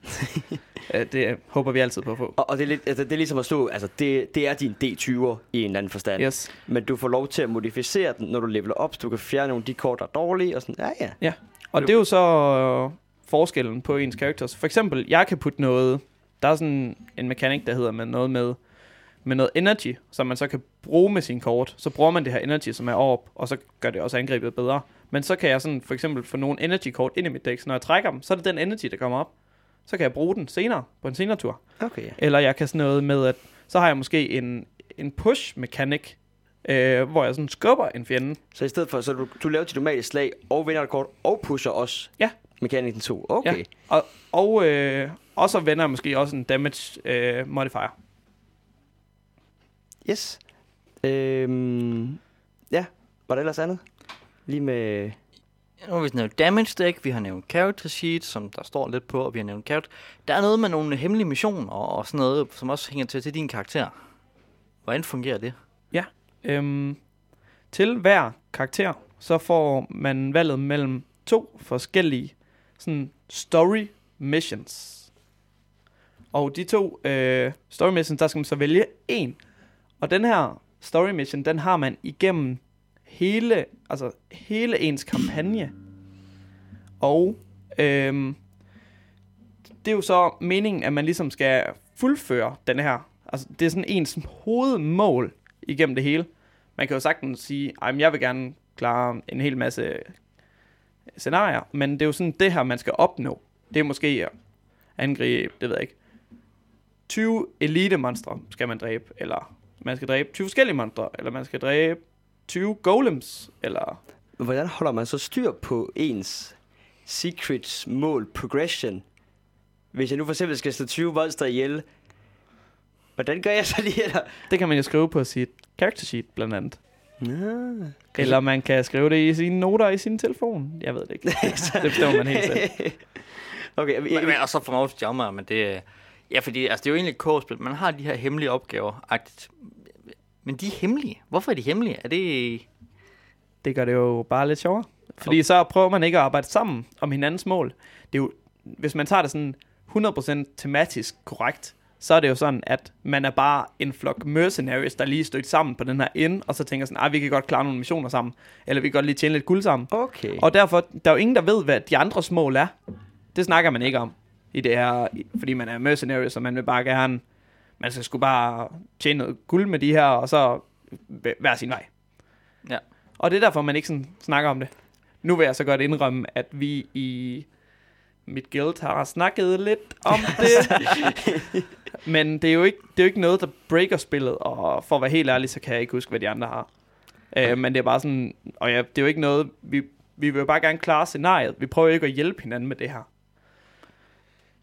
(laughs) Det håber vi altid på at få. Og, og det, er lidt, altså, det er ligesom at stå, altså det, det er din D20'er i en eller anden forstand. Yes. Men du får lov til at modificere den, når du leveler op, så du kan fjerne nogle af de kort, der er dårlige, og sådan, ja ja. Og det er jo så øh, forskellen på ens characters. For eksempel, jeg kan putte noget... Der er sådan en mekanik, der hedder med noget med, med noget energy, som man så kan bruge med sin kort. Så bruger man det her energy, som er op, og så gør det også angrebet bedre. Men så kan jeg sådan for eksempel få nogle energy kort ind i mit deck, så når jeg trækker dem, så er det den energy, der kommer op. Så kan jeg bruge den senere, på en senere tur. Okay, ja. Eller jeg kan sådan noget med, at så har jeg måske en, en push mekanik, øh, hvor jeg sådan skubber en fjende. Så i stedet for, så du, du laver dit normale slag, og vinder et kort, og pusher også Ja. Mekanikken 2. Okay. Ja. Og, og, øh, og så vender jeg måske også en damage øh, modifier. Yes. Øhm, ja, var der ellers andet? Lige med... Nu har vi nævnt damage deck, vi har nævnt character sheet, som der står lidt på, og vi har nævnt character. Der er noget med nogle hemmelige missioner og sådan noget, som også hænger til til din karakter. Hvordan fungerer det? Øhm, til hver karakter, så får man valget mellem to forskellige sådan story missions. Og de to øh, story missions, der skal man så vælge en. Og den her story mission, den har man igennem hele, altså hele ens kampagne. Og øhm, det er jo så meningen, at man ligesom skal fuldføre den her. Altså, det er sådan ens hovedmål igennem det hele. Man kan jo sagtens sige, at jeg vil gerne klare en hel masse scenarier, men det er jo sådan det her, man skal opnå. Det er måske at angribe, det ved jeg ikke, 20 elite-monstre skal man dræbe, eller man skal dræbe 20 forskellige monstre, eller man skal dræbe 20 golems, eller... Hvordan holder man så styr på ens secrets mål progression? Hvis jeg nu for eksempel skal slå 20 monster ihjel, hvordan gør jeg så lige her? Det kan man jo skrive på sit character sheet, blandt andet. Nå. Eller man kan skrive det i sine noter i sin telefon. Jeg ved det ikke. (laughs) Det bestemmer man helt selv. (laughs) okay, vi, Men, men, og så får man også jammer, men det... Ja, fordi altså, det er jo egentlig et kortspil. Man har de her hemmelige opgaver. -agtigt. Men de er hemmelige. Hvorfor er de hemmelige? Er det... Det gør det jo bare lidt sjovere. Fordi så prøver man ikke at arbejde sammen om hinandens mål. Det er jo, hvis man tager det sådan 100% tematisk korrekt, så er det jo sådan, at man er bare en flok mercenaries, der lige er stødt sammen på den her ind, og så tænker sådan, at vi kan godt klare nogle missioner sammen, eller vi kan godt lige tjene lidt guld sammen. okay. Og derfor, der er jo ingen, der ved, hvad de andres mål er. Det snakker man ikke om i det her, fordi man er mercenary, så man vil bare gerne, man skal sgu bare tjene noget guld med de her, og så væ- hver sin vej. Ja. Og det er derfor, man ikke sådan snakker om det. Nu vil jeg så godt indrømme, at vi i mit guild har snakket lidt om (laughs) det. Men det er, jo ikke, det er jo ikke noget, der breaker spillet, og for at være helt ærlig, så kan jeg ikke huske, hvad de andre har. Øh, men det er bare sådan, og ja, det er jo ikke noget, vi, vi vil jo bare gerne klare scenariet. Vi prøver jo ikke at hjælpe hinanden med det her.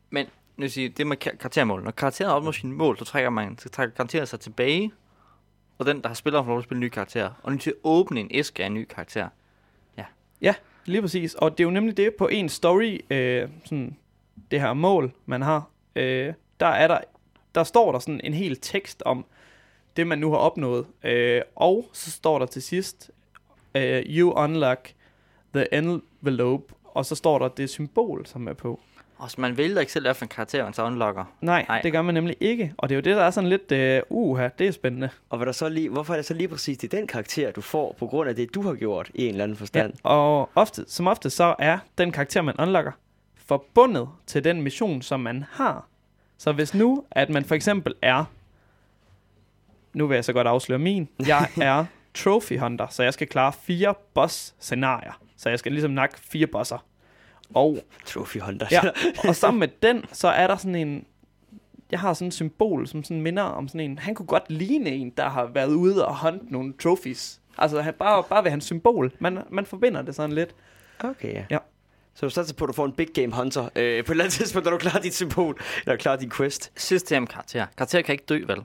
Men nu vil jeg sige, det med kar- karaktermål. Når karakteren opnår sine mål, så trækker man så trækker karakteren sig tilbage. Og den, der har spillet, får lov at spille en ny karakter. Og nu til at åbne en æske af en ny karakter. Lige præcis. Og det er jo nemlig det på en story, øh, sådan det her mål, man har. Øh, der er der, der står der sådan en hel tekst om det, man nu har opnået. Øh, og så står der til sidst, øh, you unlock the envelope, og så står der det symbol, som er på. Og så man vælger ikke selv, hvad for en karakter man så unlocker. Nej, Nej. Det gør man nemlig ikke. Og det er jo det, der er sådan lidt, øh, uha, det er spændende. Og hvad der så lige, hvorfor er det så lige præcis det den karakter, du får, på grund af det, du har gjort i en eller anden forstand? Ja, og ofte, som ofte så er den karakter, man unlocker, forbundet til den mission, som man har. Så hvis nu, at man for eksempel er, nu vil jeg så godt afsløre min, jeg (laughs) er trophy hunter, så jeg skal klare fire boss-scenarier. Så jeg skal ligesom nakke fire bosser. Og, Trophy Hunter. ja, (laughs) og sammen med den, så er der sådan en, jeg har sådan et symbol, som sådan minder om sådan en, han kunne godt ligne en, der har været ude og hunt nogle trophies. Altså han, bare, bare ved hans symbol. Man, man forbinder det sådan lidt. Okay, ja. Ja. Så du satser på, at du får en Big Game Hunter øh, på et eller andet tidspunkt, når du klarer dit symbol, eller klarer din quest. Sidste til om karakter. Karakter kan ikke dø, vel?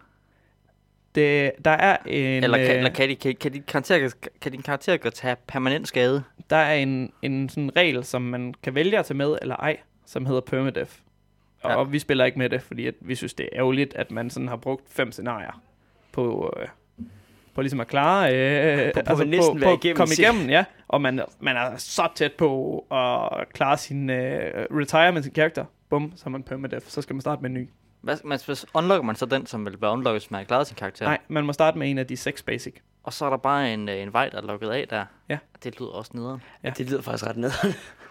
Det, der er en, Eller, kan, øh, eller kan, de, kan, kan, din karakter, kan din karakter godt tage permanent skade? der er en, en sådan regel, som man kan vælge at tage med eller ej, som hedder permadeath. Og Ja. vi spiller ikke med det, fordi at vi synes, det er ærgerligt, at man sådan har brugt fem scenarier på, øh, på ligesom at klare... Øh, På- på at næsten være på at igennem komme igennem, ja. Og man, man er så tæt på at klare sin øh, retirement sin karakter. Bum, så er man permadeath. Så skal man starte med en ny. Hvad, man, unlocker man så den, som vil være unlocket, hvis man har klaret sin karakter? Nej, man må starte med en af de seks basic. Og så er der bare en, øh, en vej, der er lukket af der. Ja. Det lyder også nederen. Ja. Det lyder faktisk ret ned.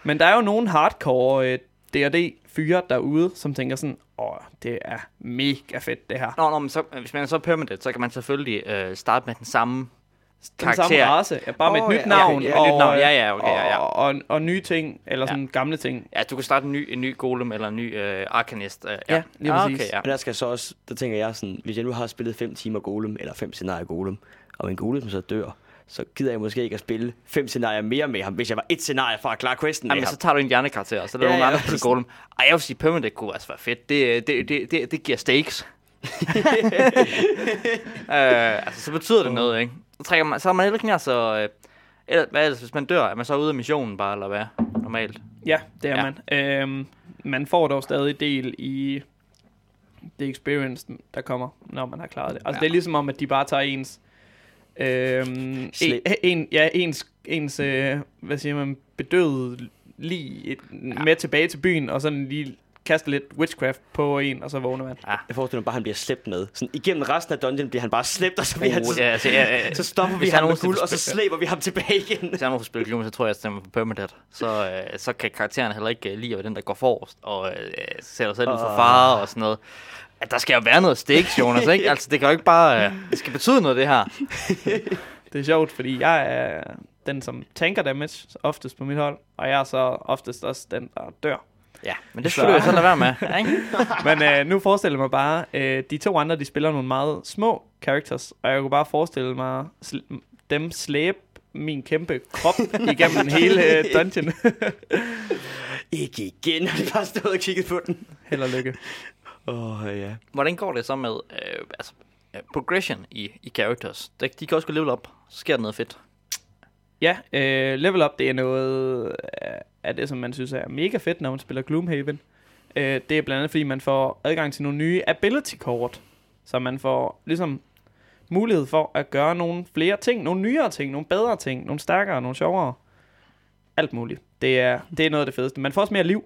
Men der er jo nogle hardcore øh, D&D-fyre derude, som tænker sådan, åh, det er mega fedt det her. Nå, nå, men så, hvis man er så permanent, så kan man selvfølgelig øh, starte med den samme Den karakter. samme race, ja, bare med Åh, et nyt ja, navn. ja, ja, nyt og, navn. Ja, ja, okay, ja, ja. Og, og, og nye ting, eller Ja. sådan gamle ting. Ja, du kan starte en ny, en ny golem eller en ny øh, arcanist. Øh, Ja, lige ah, præcis. Okay, ja. Og der skal så også, der tænker jeg sådan, hvis jeg nu har spillet 5 timer Golem, eller 5 scenarier Golem, og en Golem som så dør, så gider jeg måske ikke at spille 5 scenarier mere med ham, hvis jeg var et scenarie fra at klare questen Jamen, så tager du en hjernekarakter, og så er der Ja, ja, nogle ja. andre på golem. Ej, jeg vil sige, permanent kunne altså være fedt. Det, det, det, det, det giver stakes. (laughs) øh, altså, så betyder det noget, ikke? Så, trækker man, så er man heller ikke nær så... Øh, eller, hvad ellers, hvis man dør, er man så ude af missionen bare, eller hvad? Normalt. Ja, det er Ja. man. Øhm, man får dog stadig del i det experience, der kommer, når man har klaret det. Altså, ja. det er ligesom om, at de bare tager ens... Øhm, en, en, ja, ens, ens øh, hvad siger man, bedøvede lige et, ja. med tilbage til byen, og sådan lige kaster lidt witchcraft på en, og så vågner man. Ja. Jeg forestiller mig bare, at han bliver slæbt med. Sådan, igennem resten af dungeon bliver han bare slæbt, og så, bliver han, Uh, så, ja, altså, ja, ja, så stopper vi ham med guld, og så slæber vi ham tilbage igen. Hvis jeg nu får spillet Gloom, så tror jeg, at jeg stemmer på Permadeath. Så, øh, så kan karakteren heller ikke øh, lide at være den, der går forrest og øh, sætter sig selv ud for fare og sådan noget. At der skal jo være noget stakes, Jonas, ikke? (laughs) Altså, det kan jo ikke bare... Øh, det skal betyde noget, det her. (laughs) Det er sjovt, fordi jeg er den, som tanker damage oftest på mit hold, og jeg er så oftest også den, der dør. Ja, men det Så- skulle du jo så lade være med? (laughs) Men øh, nu forestiller jeg mig bare, øh, de to andre, de spiller nogle meget små characters, og jeg kunne bare forestille mig sl- dem slæbe min kæmpe krop igennem hele øh, dungeon. Ikke igen, har de bare stået og kigget på den. Held og lykke. Åh, oh, ja. Hvordan går det så med... Øh, altså, uh, progression i, i characters. De, de kan også gå level op, så sker der noget fedt. Ja, øh, level up, det er noget af- af det, som man synes er mega fedt, når man spiller Gloomhaven. Øh, det er blandt andet, fordi man får adgang til nogle nye ability-kort, så man får ligesom mulighed for at gøre nogle flere ting, nogle nyere ting, nogle bedre ting, nogle stærkere, nogle sjovere. Alt muligt. Det er, det er noget af det fedeste. Man får også mere liv.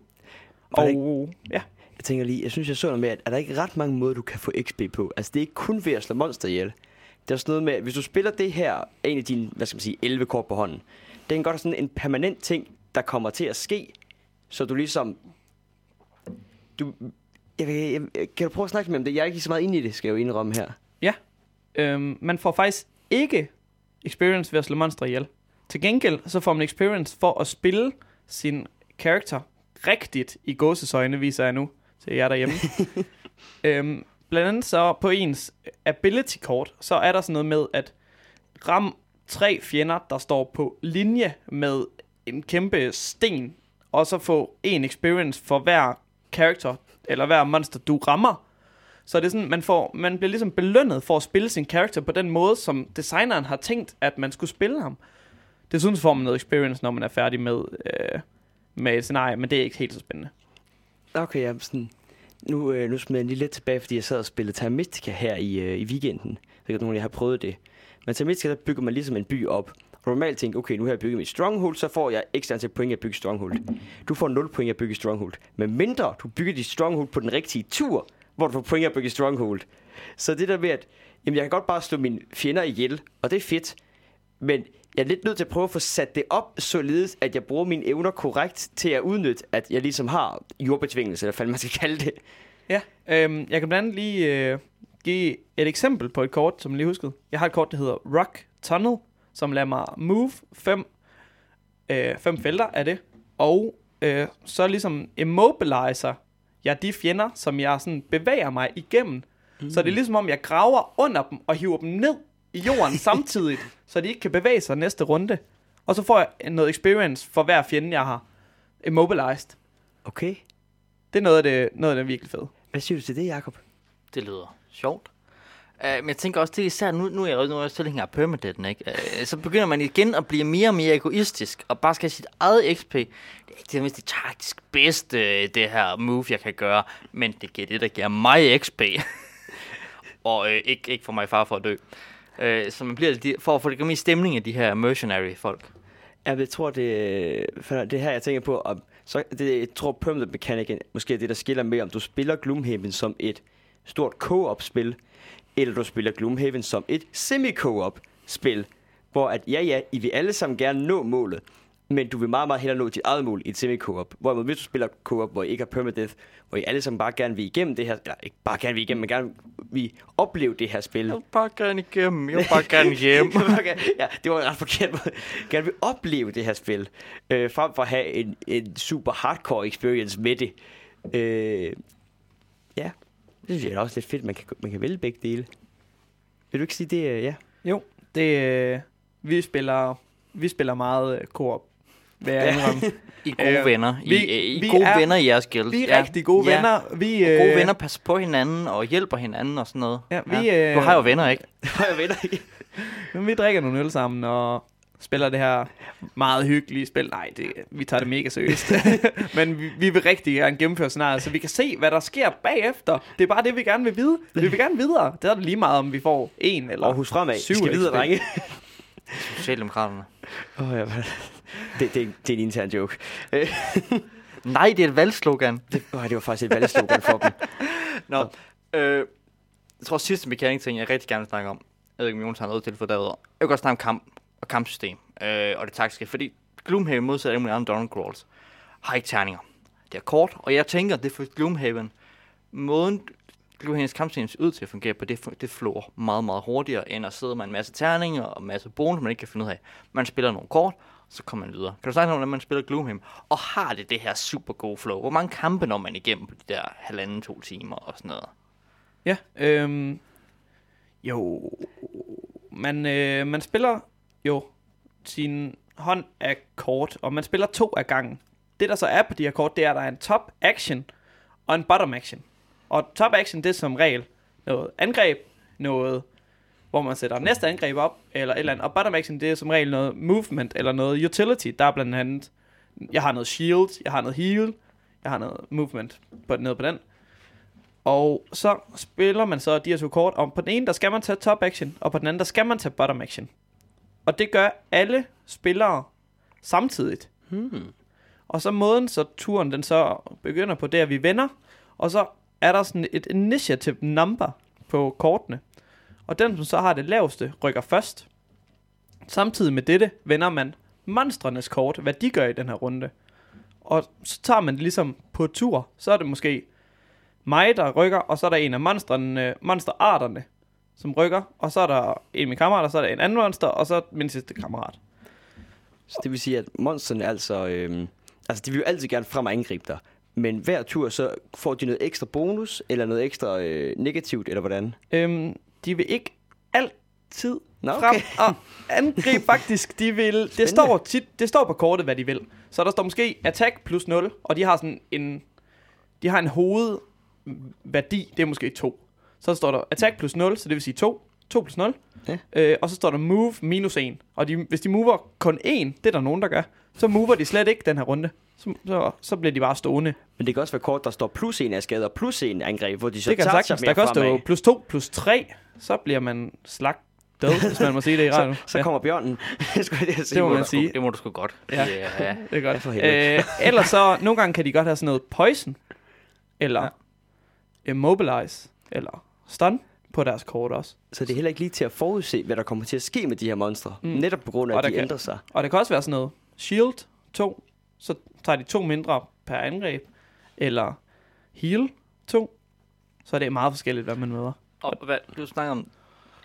Var det Og ja, jeg tænker lige, jeg synes, jeg så noget med, at er der ikke ret mange måder, du kan få XP på? Altså, det er ikke kun ved at slå monster ihjel. Det er også noget med, at hvis du spiller det her, en af dine, hvad skal man sige, 11 kort på hånden, det kan godt sådan en permanent ting, der kommer til at ske, så du ligesom... Du, jeg, jeg, jeg, kan du prøve at snakke med om det? Jeg er ikke så meget inde i det, skal jeg jo indrømme her. Ja. øhm, man får faktisk ikke experience ved at slå monstre ihjel. Til gengæld så får man experience for at spille sin karakter rigtigt i gåsesøjne, viser jeg nu til jer derhjemme. (laughs) øhm, blandt andet så på ens ability kort, så er der sådan noget med at ram tre fjender, der står på linje med en kæmpe sten, og så få en experience for hver character, eller hver monster, du rammer. Så det er sådan, man, får, man bliver ligesom belønnet for at spille sin karakter på den måde, som designeren har tænkt, at man skulle spille ham. Desuden får man noget experience, når man er færdig med, øh, med et scenarie, men det er ikke helt så spændende. Okay, ja, sådan, nu, øh, nu smider jeg lige lidt tilbage, fordi jeg sad og spillede Terra Mystica her i, øh, i weekenden. Så nogen jeg har prøvet det. Men Terra Mystica, der bygger man ligesom en by op. Og normalt tænker okay, nu har jeg bygget mit stronghold, så får jeg ekstra antal point at bygge stronghold. Du får 0 point at bygge stronghold. Men mindre du bygger dit stronghold på den rigtige tur, hvor du får point at bygge stronghold. Så det der med, at jamen, jeg kan godt bare slå mine fjender ihjel, og det er fedt. Men jeg er lidt nødt til at prøve at få sat det op, således at jeg bruger mine evner korrekt til at udnytte, at jeg ligesom har jordbetvingelse, eller hvad man skal kalde det. Ja, øhm, jeg kan blandt andet lige øh, give et eksempel på et kort, som jeg lige huskede. Jeg har et kort, der hedder Rock Tunnel, som lader mig move fem, øh, fem felter af det, og øh, så ligesom immobiliser jeg de fjender, som jeg sådan bevæger mig igennem. Mm. Så det er ligesom om, jeg graver under dem og hiver dem ned i jorden samtidig, så de ikke kan bevæge sig næste runde. Og så får jeg noget experience for hver fjende, jeg har immobilized. Okay. Det er noget af det, noget af det virkelig fede. Hvad siger du til det, Jacob? Det lyder sjovt. Uh, men jeg tænker også, det er især, nu, nu er jeg nu er jeg tilhænger af permadeath, ikke? Uh, så begynder man igen at blive mere og mere egoistisk, og bare skal have sit eget XP. Det er ikke det, det taktisk bedste, øh, det her move, jeg kan gøre, men det giver det, der giver mig XP. (laughs) og uh, ikke, ikke for mig far for at dø. Øh, så man bliver de, for at få det mest stemning af de her mercenary folk. Ja, jeg tror, det, øh, for det her, jeg tænker på, om, så det, jeg tror, permanent mechanic måske er det, der skiller med, om du spiller Gloomhaven som et stort co-op-spil, eller du spiller Gloomhaven som et semi-co-op-spil, hvor at, ja, ja, I vil alle sammen gerne nå målet, men du vil meget, meget hellere nå dit eget mål i et semi-co-op. Hvorimod hvis du spiller co-op, hvor I ikke har permadeath, hvor I alle sammen bare gerne vil igennem det her, eller ikke bare gerne vil igennem, men gerne vil opleve det her spil. Jeg vil bare gerne igennem, jeg vil bare gerne (laughs) hjem. ja, det var ret forkert. måde. Gerne vil opleve det her spil, øh, frem for at have en, en super hardcore experience med det. Øh, ja, det synes jeg er også lidt fedt, man kan, man kan vælge begge dele. Vil du ikke sige det? øh, Ja. Jo, det, øh, vi spiller vi spiller meget øh, co-op. Vil jeg Ja. indrømme. I er gode Øh, venner. I, vi- I, I vi gode er- venner i jeres guild. Vi er ja. rigtig gode Ja. venner. Vi, Og gode øh, venner passer på hinanden og hjælper hinanden og sådan noget. Ja, vi, øh, Du har jo venner, ikke? (laughs) Har jeg venner ikke? Men vi drikker nogle øl sammen og spiller det her meget hyggelige spil. Nej, det, vi tager det mega seriøst. (laughs) Men vi, vi vil rigtig gerne gennemføre scenariet, så vi kan se, hvad der sker bagefter. Det er bare det, vi gerne vil vide. Vi vil gerne videre. Det er det lige meget, om vi får en eller Og husk fremad. syv Vi skal videre, drenge. Socialdemokraterne. Åh, oh, ja, hvad- det, det, det er en intern joke. Øh, (laughs) Nej, det er et valgslogan. det, oh, det var faktisk et valgslogan for dem. (laughs) Nå, øh, jeg tror sidste mekanik ting, jeg rigtig gerne vil snakke om, jeg ved ikke, om Jonas har noget til for derudover. Jeg vil godt snakke om kamp og kampsystem øh, og det taktiske, fordi Gloomhaven modsat alle mulige andre Dawn Crawls har ikke terninger. Det er kort, og jeg tænker, det er for Gloomhaven. Måden Gloomhavens kampsystem ser ud til at fungere på, det, det flår meget, meget hurtigere, end at sidde med en masse terninger og en masse bonus, man ikke kan finde ud af. Man spiller nogle kort, så kommer man videre. Kan du snakke om, hvordan man spiller Gloomhaven? Og har det det her super gode flow? Hvor mange kampe når man igennem på de der halvanden, to timer og sådan noget? Ja, øhm, jo, man, øh, man spiller jo sin hånd af kort, og man spiller to af gangen. Det der så er på de her kort, det er, at der er en top action og en bottom action. Og top action, det er som regel noget angreb, noget, hvor man sætter næste angreb op, eller et eller andet. Og action, det er som regel noget movement, eller noget utility. Der er blandt andet, jeg har noget shield, jeg har noget heal, jeg har noget movement på, nede på den. Og så spiller man så de her to kort, og på den ene, der skal man tage top action, og på den anden, der skal man tage bottom action. Og det gør alle spillere samtidigt. Hmm. Og så måden, så turen den så begynder på, det er, at vi vender, og så er der sådan et initiative number på kortene. Og den, som så har det laveste, rykker først. Samtidig med dette vender man monstrenes kort, hvad de gør i den her runde. Og så tager man det ligesom på tur. Så er det måske mig, der rykker, og så er der en af monstrene, monsterarterne, som rykker. Og så er der en af mine kammerater, så er der en anden monster, og så min sidste kammerat. Så det vil sige, at monsterne altså... Øhm, altså, de vil jo altid gerne frem og angribe dig. Men hver tur, så får de noget ekstra bonus, eller noget ekstra øh, negativt, eller hvordan? Øhm, de vil ikke altid Nå, frem okay. og angribe faktisk. De vil, det, står tit, det står på kortet, hvad de vil. Så der står måske attack plus 0, og de har sådan en, de har en hovedværdi, det er måske 2. Så står der attack plus 0, så det vil sige 2. 2 plus 0. Ja. Øh, og så står der move minus 1. Og de, hvis de mover kun 1, det er der nogen, der gør, så mover de slet ikke den her runde. Så, så, så bliver de bare stående. Men det kan også være kort, der står plus en af skade og plus en angreb, hvor de så det kan tager sagtens. sig Der kan også stå plus 2 plus 3, så bliver man slagtet, hvis man må sige det i (laughs) radioen. Så, så kommer bjørnen. (laughs) Skulle jeg sige. Det må man sige. Det må du sgu godt. Ja. Det, er- ja. (laughs) Det er godt. Ja. Øh, ellers så, nogle gange kan de godt have sådan noget poison, eller Ja. immobilize, eller stun på deres kort også. Så det er heller ikke lige til at forudse, hvad der kommer til at ske med de her monstre. Mm. Netop på grund af, Og at de kan- ændrer sig. Og det kan også være sådan noget shield 2, så tager de to mindre per angreb, eller heal 2, så er det meget forskelligt, hvad man møder. Og hvad, du snakker om,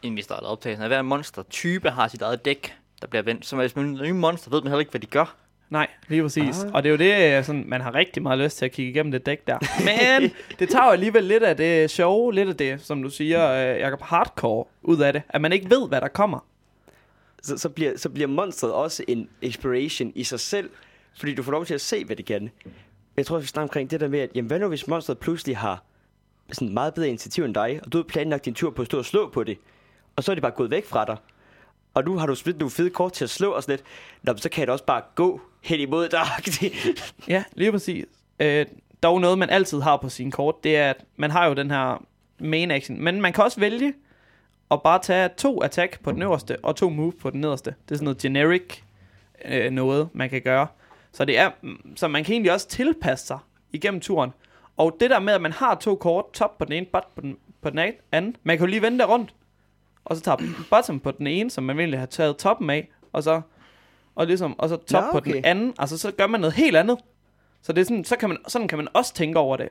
inden vi startede optagelsen, at hver monster-type har sit eget dæk, der bliver vendt. Så hvis man er nye monster, ved man heller ikke, hvad de gør. Nej, lige præcis. Ah. Og det er jo det, sådan, man har rigtig meget lyst til at kigge igennem det dæk der. (laughs) Men det tager jo alligevel lidt af det sjove, lidt af det, som du siger, øh, Jacob, hardcore ud af det. At man ikke ved, hvad der kommer. Så, så, bliver, så bliver monstret også en exploration i sig selv, fordi du får lov til at se, hvad det kan. Jeg tror, vi snakker omkring det der med, at jamen, hvad nu hvis monsteret pludselig har sådan meget bedre initiativ end dig, og du har planlagt din tur på at stå og slå på det, og så er det bare gået væk fra dig. Og nu har du spillet nogle fede kort til at slå og sådan lidt. Nå, men så kan det også bare gå hen imod dig. (laughs) Ja, lige præcis. Øh, dog noget, man altid har på sine kort, det er, at man har jo den her main action. Men man kan også vælge at bare tage to attack på den øverste, og to move på den nederste. Det er sådan noget generic øh, noget, man kan gøre. Så, det er, så man kan egentlig også tilpasse sig igennem turen. Og det der med, at man har to kort, top på den ene, bot på den, på den anden, man kan jo lige vende det rundt. Og så tager (clears throat) bottom på den ene, som man ville have taget toppen af, og så, og ligesom, og så top Nå, på den okay. anden. Altså, så gør man noget helt andet. Så det er sådan, så kan man, sådan kan man også tænke over det.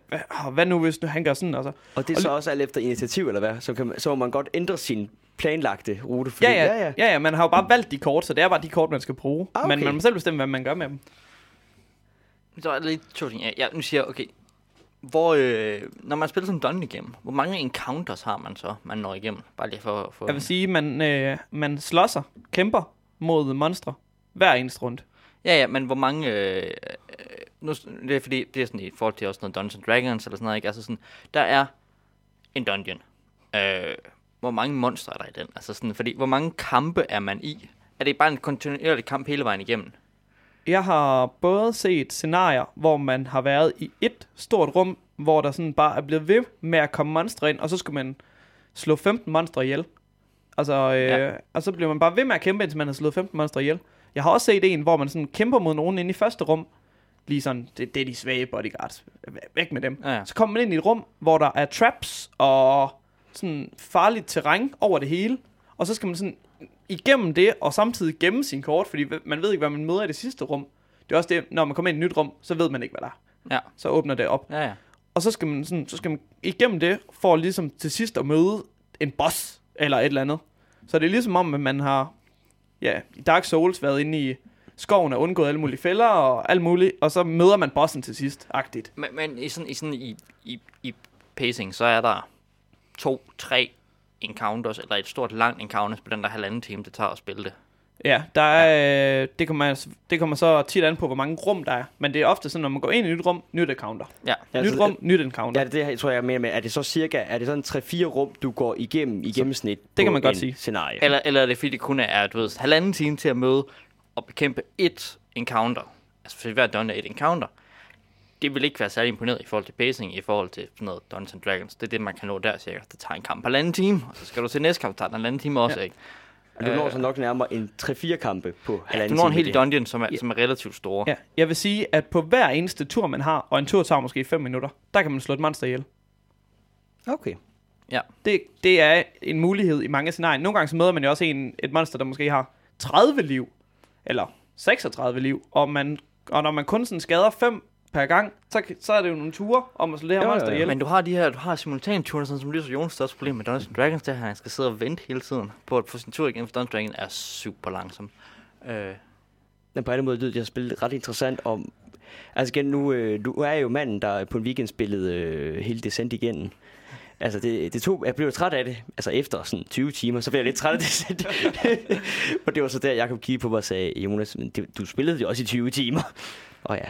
Hvad, nu, hvis nu han gør sådan, altså. og det er Og så også alt efter initiativ, eller hvad? Så, kan man, så må man godt ændre sin planlagte rute. Fordi, Ja, ja, ja, ja, ja, man har jo bare valgt de kort, så det er bare de kort, man skal bruge. Ah, Men okay. man må selv bestemme, hvad man gør med dem. Så er der lidt to ting. Ja, ja, nu siger jeg, okay, hvor, øh, når man spiller sådan en dungeon igennem, hvor mange encounters har man så, man når igennem? Bare lige for, for Jeg vil sige, man, øh, man slåsser, kæmper mod monstre hver eneste rundt. Ja, ja, men hvor mange... Øh, nu, det er fordi, det er sådan i forhold til også noget Dungeons Dragons eller sådan noget, ikke? Altså sådan, der er en dungeon. Øh, hvor mange monstre er der i den? Altså sådan, fordi, hvor mange kampe er man i? Er det bare en kontinuerlig kamp hele vejen igennem? Jeg har både set scenarier, hvor man har været i et stort rum, hvor der sådan bare er blevet ved med at komme monstre ind, og så skulle man slå 15 monstre ihjel. Altså, øh, Ja. og så bliver man bare ved med at kæmpe, indtil man har slået 15 monstre ihjel. Jeg har også set en, hvor man sådan kæmper mod nogen inde i første rum. Lige sådan, det, det er de svage bodyguards. Væ- Væk med dem. Ja, ja. Så kommer man ind i et rum, hvor der er traps og sådan farligt terræn over det hele. Og så skal man sådan igennem det, og samtidig gemme sin kort, fordi man ved ikke, hvad man møder i det sidste rum. Det er også det, når man kommer ind i et nyt rum, så ved man ikke, hvad der er. Ja, Så åbner det op. ja, ja. Og så skal man, sådan, så skal man igennem det, for ligesom til sidst at møde en boss, eller et eller andet. Så det er ligesom om, at man har, ja, i Dark Souls været inde i skoven og undgået alle mulige fælder og alt muligt, og så møder man bossen til sidst, agtigt. Men, men i sådan, i, sådan i, i, i pacing, så er der to, tre encounters, eller et stort langt encounters på den der halvanden time, det tager at spille det. Ja, der er, øh, det, kommer, det kommer så tit an på, hvor mange rum der er. Men det er ofte sådan, når man går ind i et nyt rum, nyt encounter. Ja. Nyt så- rum, nyt encounter. Ja, det er det, jeg tror jeg mener med. Er det så cirka, er det sådan 3-4 rum, du går igennem i gennemsnit det kan man godt sige. scenarie? Eller, eller er det fordi, det kun er, du ved, halvanden time til at møde og bekæmpe et encounter. Altså, for hver dungeon er et encounter. Det vil ikke være særlig imponeret i forhold til pacing, i forhold til sådan noget Dungeons and Dragons. Det er det, man kan nå der cirka. Det tager en kamp på halvanden time, og så skal du til næste kamp, tager den halvanden time også, Ja. ja. ikke? Og du når så nok nærmere en 3-4 kampe på Ja, halvanden du når en hel dungeon, som er, Ja. som er relativt store. Ja, jeg vil sige, at på hver eneste tur, man har, og en tur tager måske 5 minutter, der kan man slå et monster ihjel. Okay. Det, det er en mulighed i mange scenarier. Nogle gange så møder man jo også en, et monster, der måske har 30 liv, eller 36 liv, og, man, og når man kun sådan skader 5 per gang, så, så er det jo nogle ture om at slå det her Jo, jo, monster jo. ihjel. Men du har de her, du har simultanturene, sådan som lige så Jonas største problem med Dungeons Dragons, det er, at han skal sidde og vente hele tiden på at få sin tur igen, for Dungeons Dragons er super langsom. Øh, Men på alle måder lyder det her spil ret interessant om... Altså igen, nu, øh, du er jo manden, der på en weekend spillede øh, hele Descent igen. Altså, det, det tog, jeg blev træt af det. Altså, efter sådan 20 timer, så blev jeg lidt træt af Descent. (laughs) og det var så der, Jacob kiggede på mig og sagde, Jonas, det, du spillede det også i 20 timer. og ja.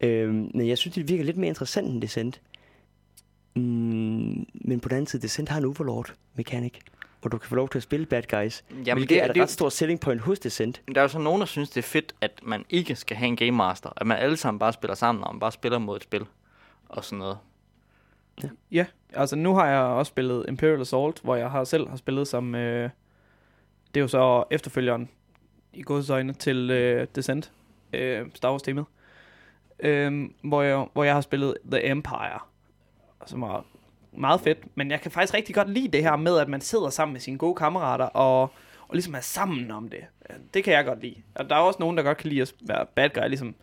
Øhm, men jeg synes, det virker lidt mere interessant end Descent. Mm, men på den anden side, Descent har en Overlord-mekanik, hvor du kan få lov til at spille bad guys. Jamen, hvilket er et det, ret stort selling point hos Descent. der er jo så nogen, der synes, det er fedt, at man ikke skal have en Game Master. At man alle sammen bare spiller sammen, og man bare spiller mod et spil. Og sådan noget. Ja, altså nu har jeg også spillet Imperial Assault, hvor jeg har selv har spillet som... Øh, det er jo så efterfølgeren i godsøjne til øh, Descent, øh, Star Wars teamet, øh, hvor, jeg, hvor jeg har spillet The Empire, som var meget fedt, men jeg kan faktisk rigtig godt lide det her med, at man sidder sammen med sine gode kammerater og, og ligesom er sammen om det. Det kan jeg godt lide. Og der er også nogen, der godt kan lide at være bad guy, ligesom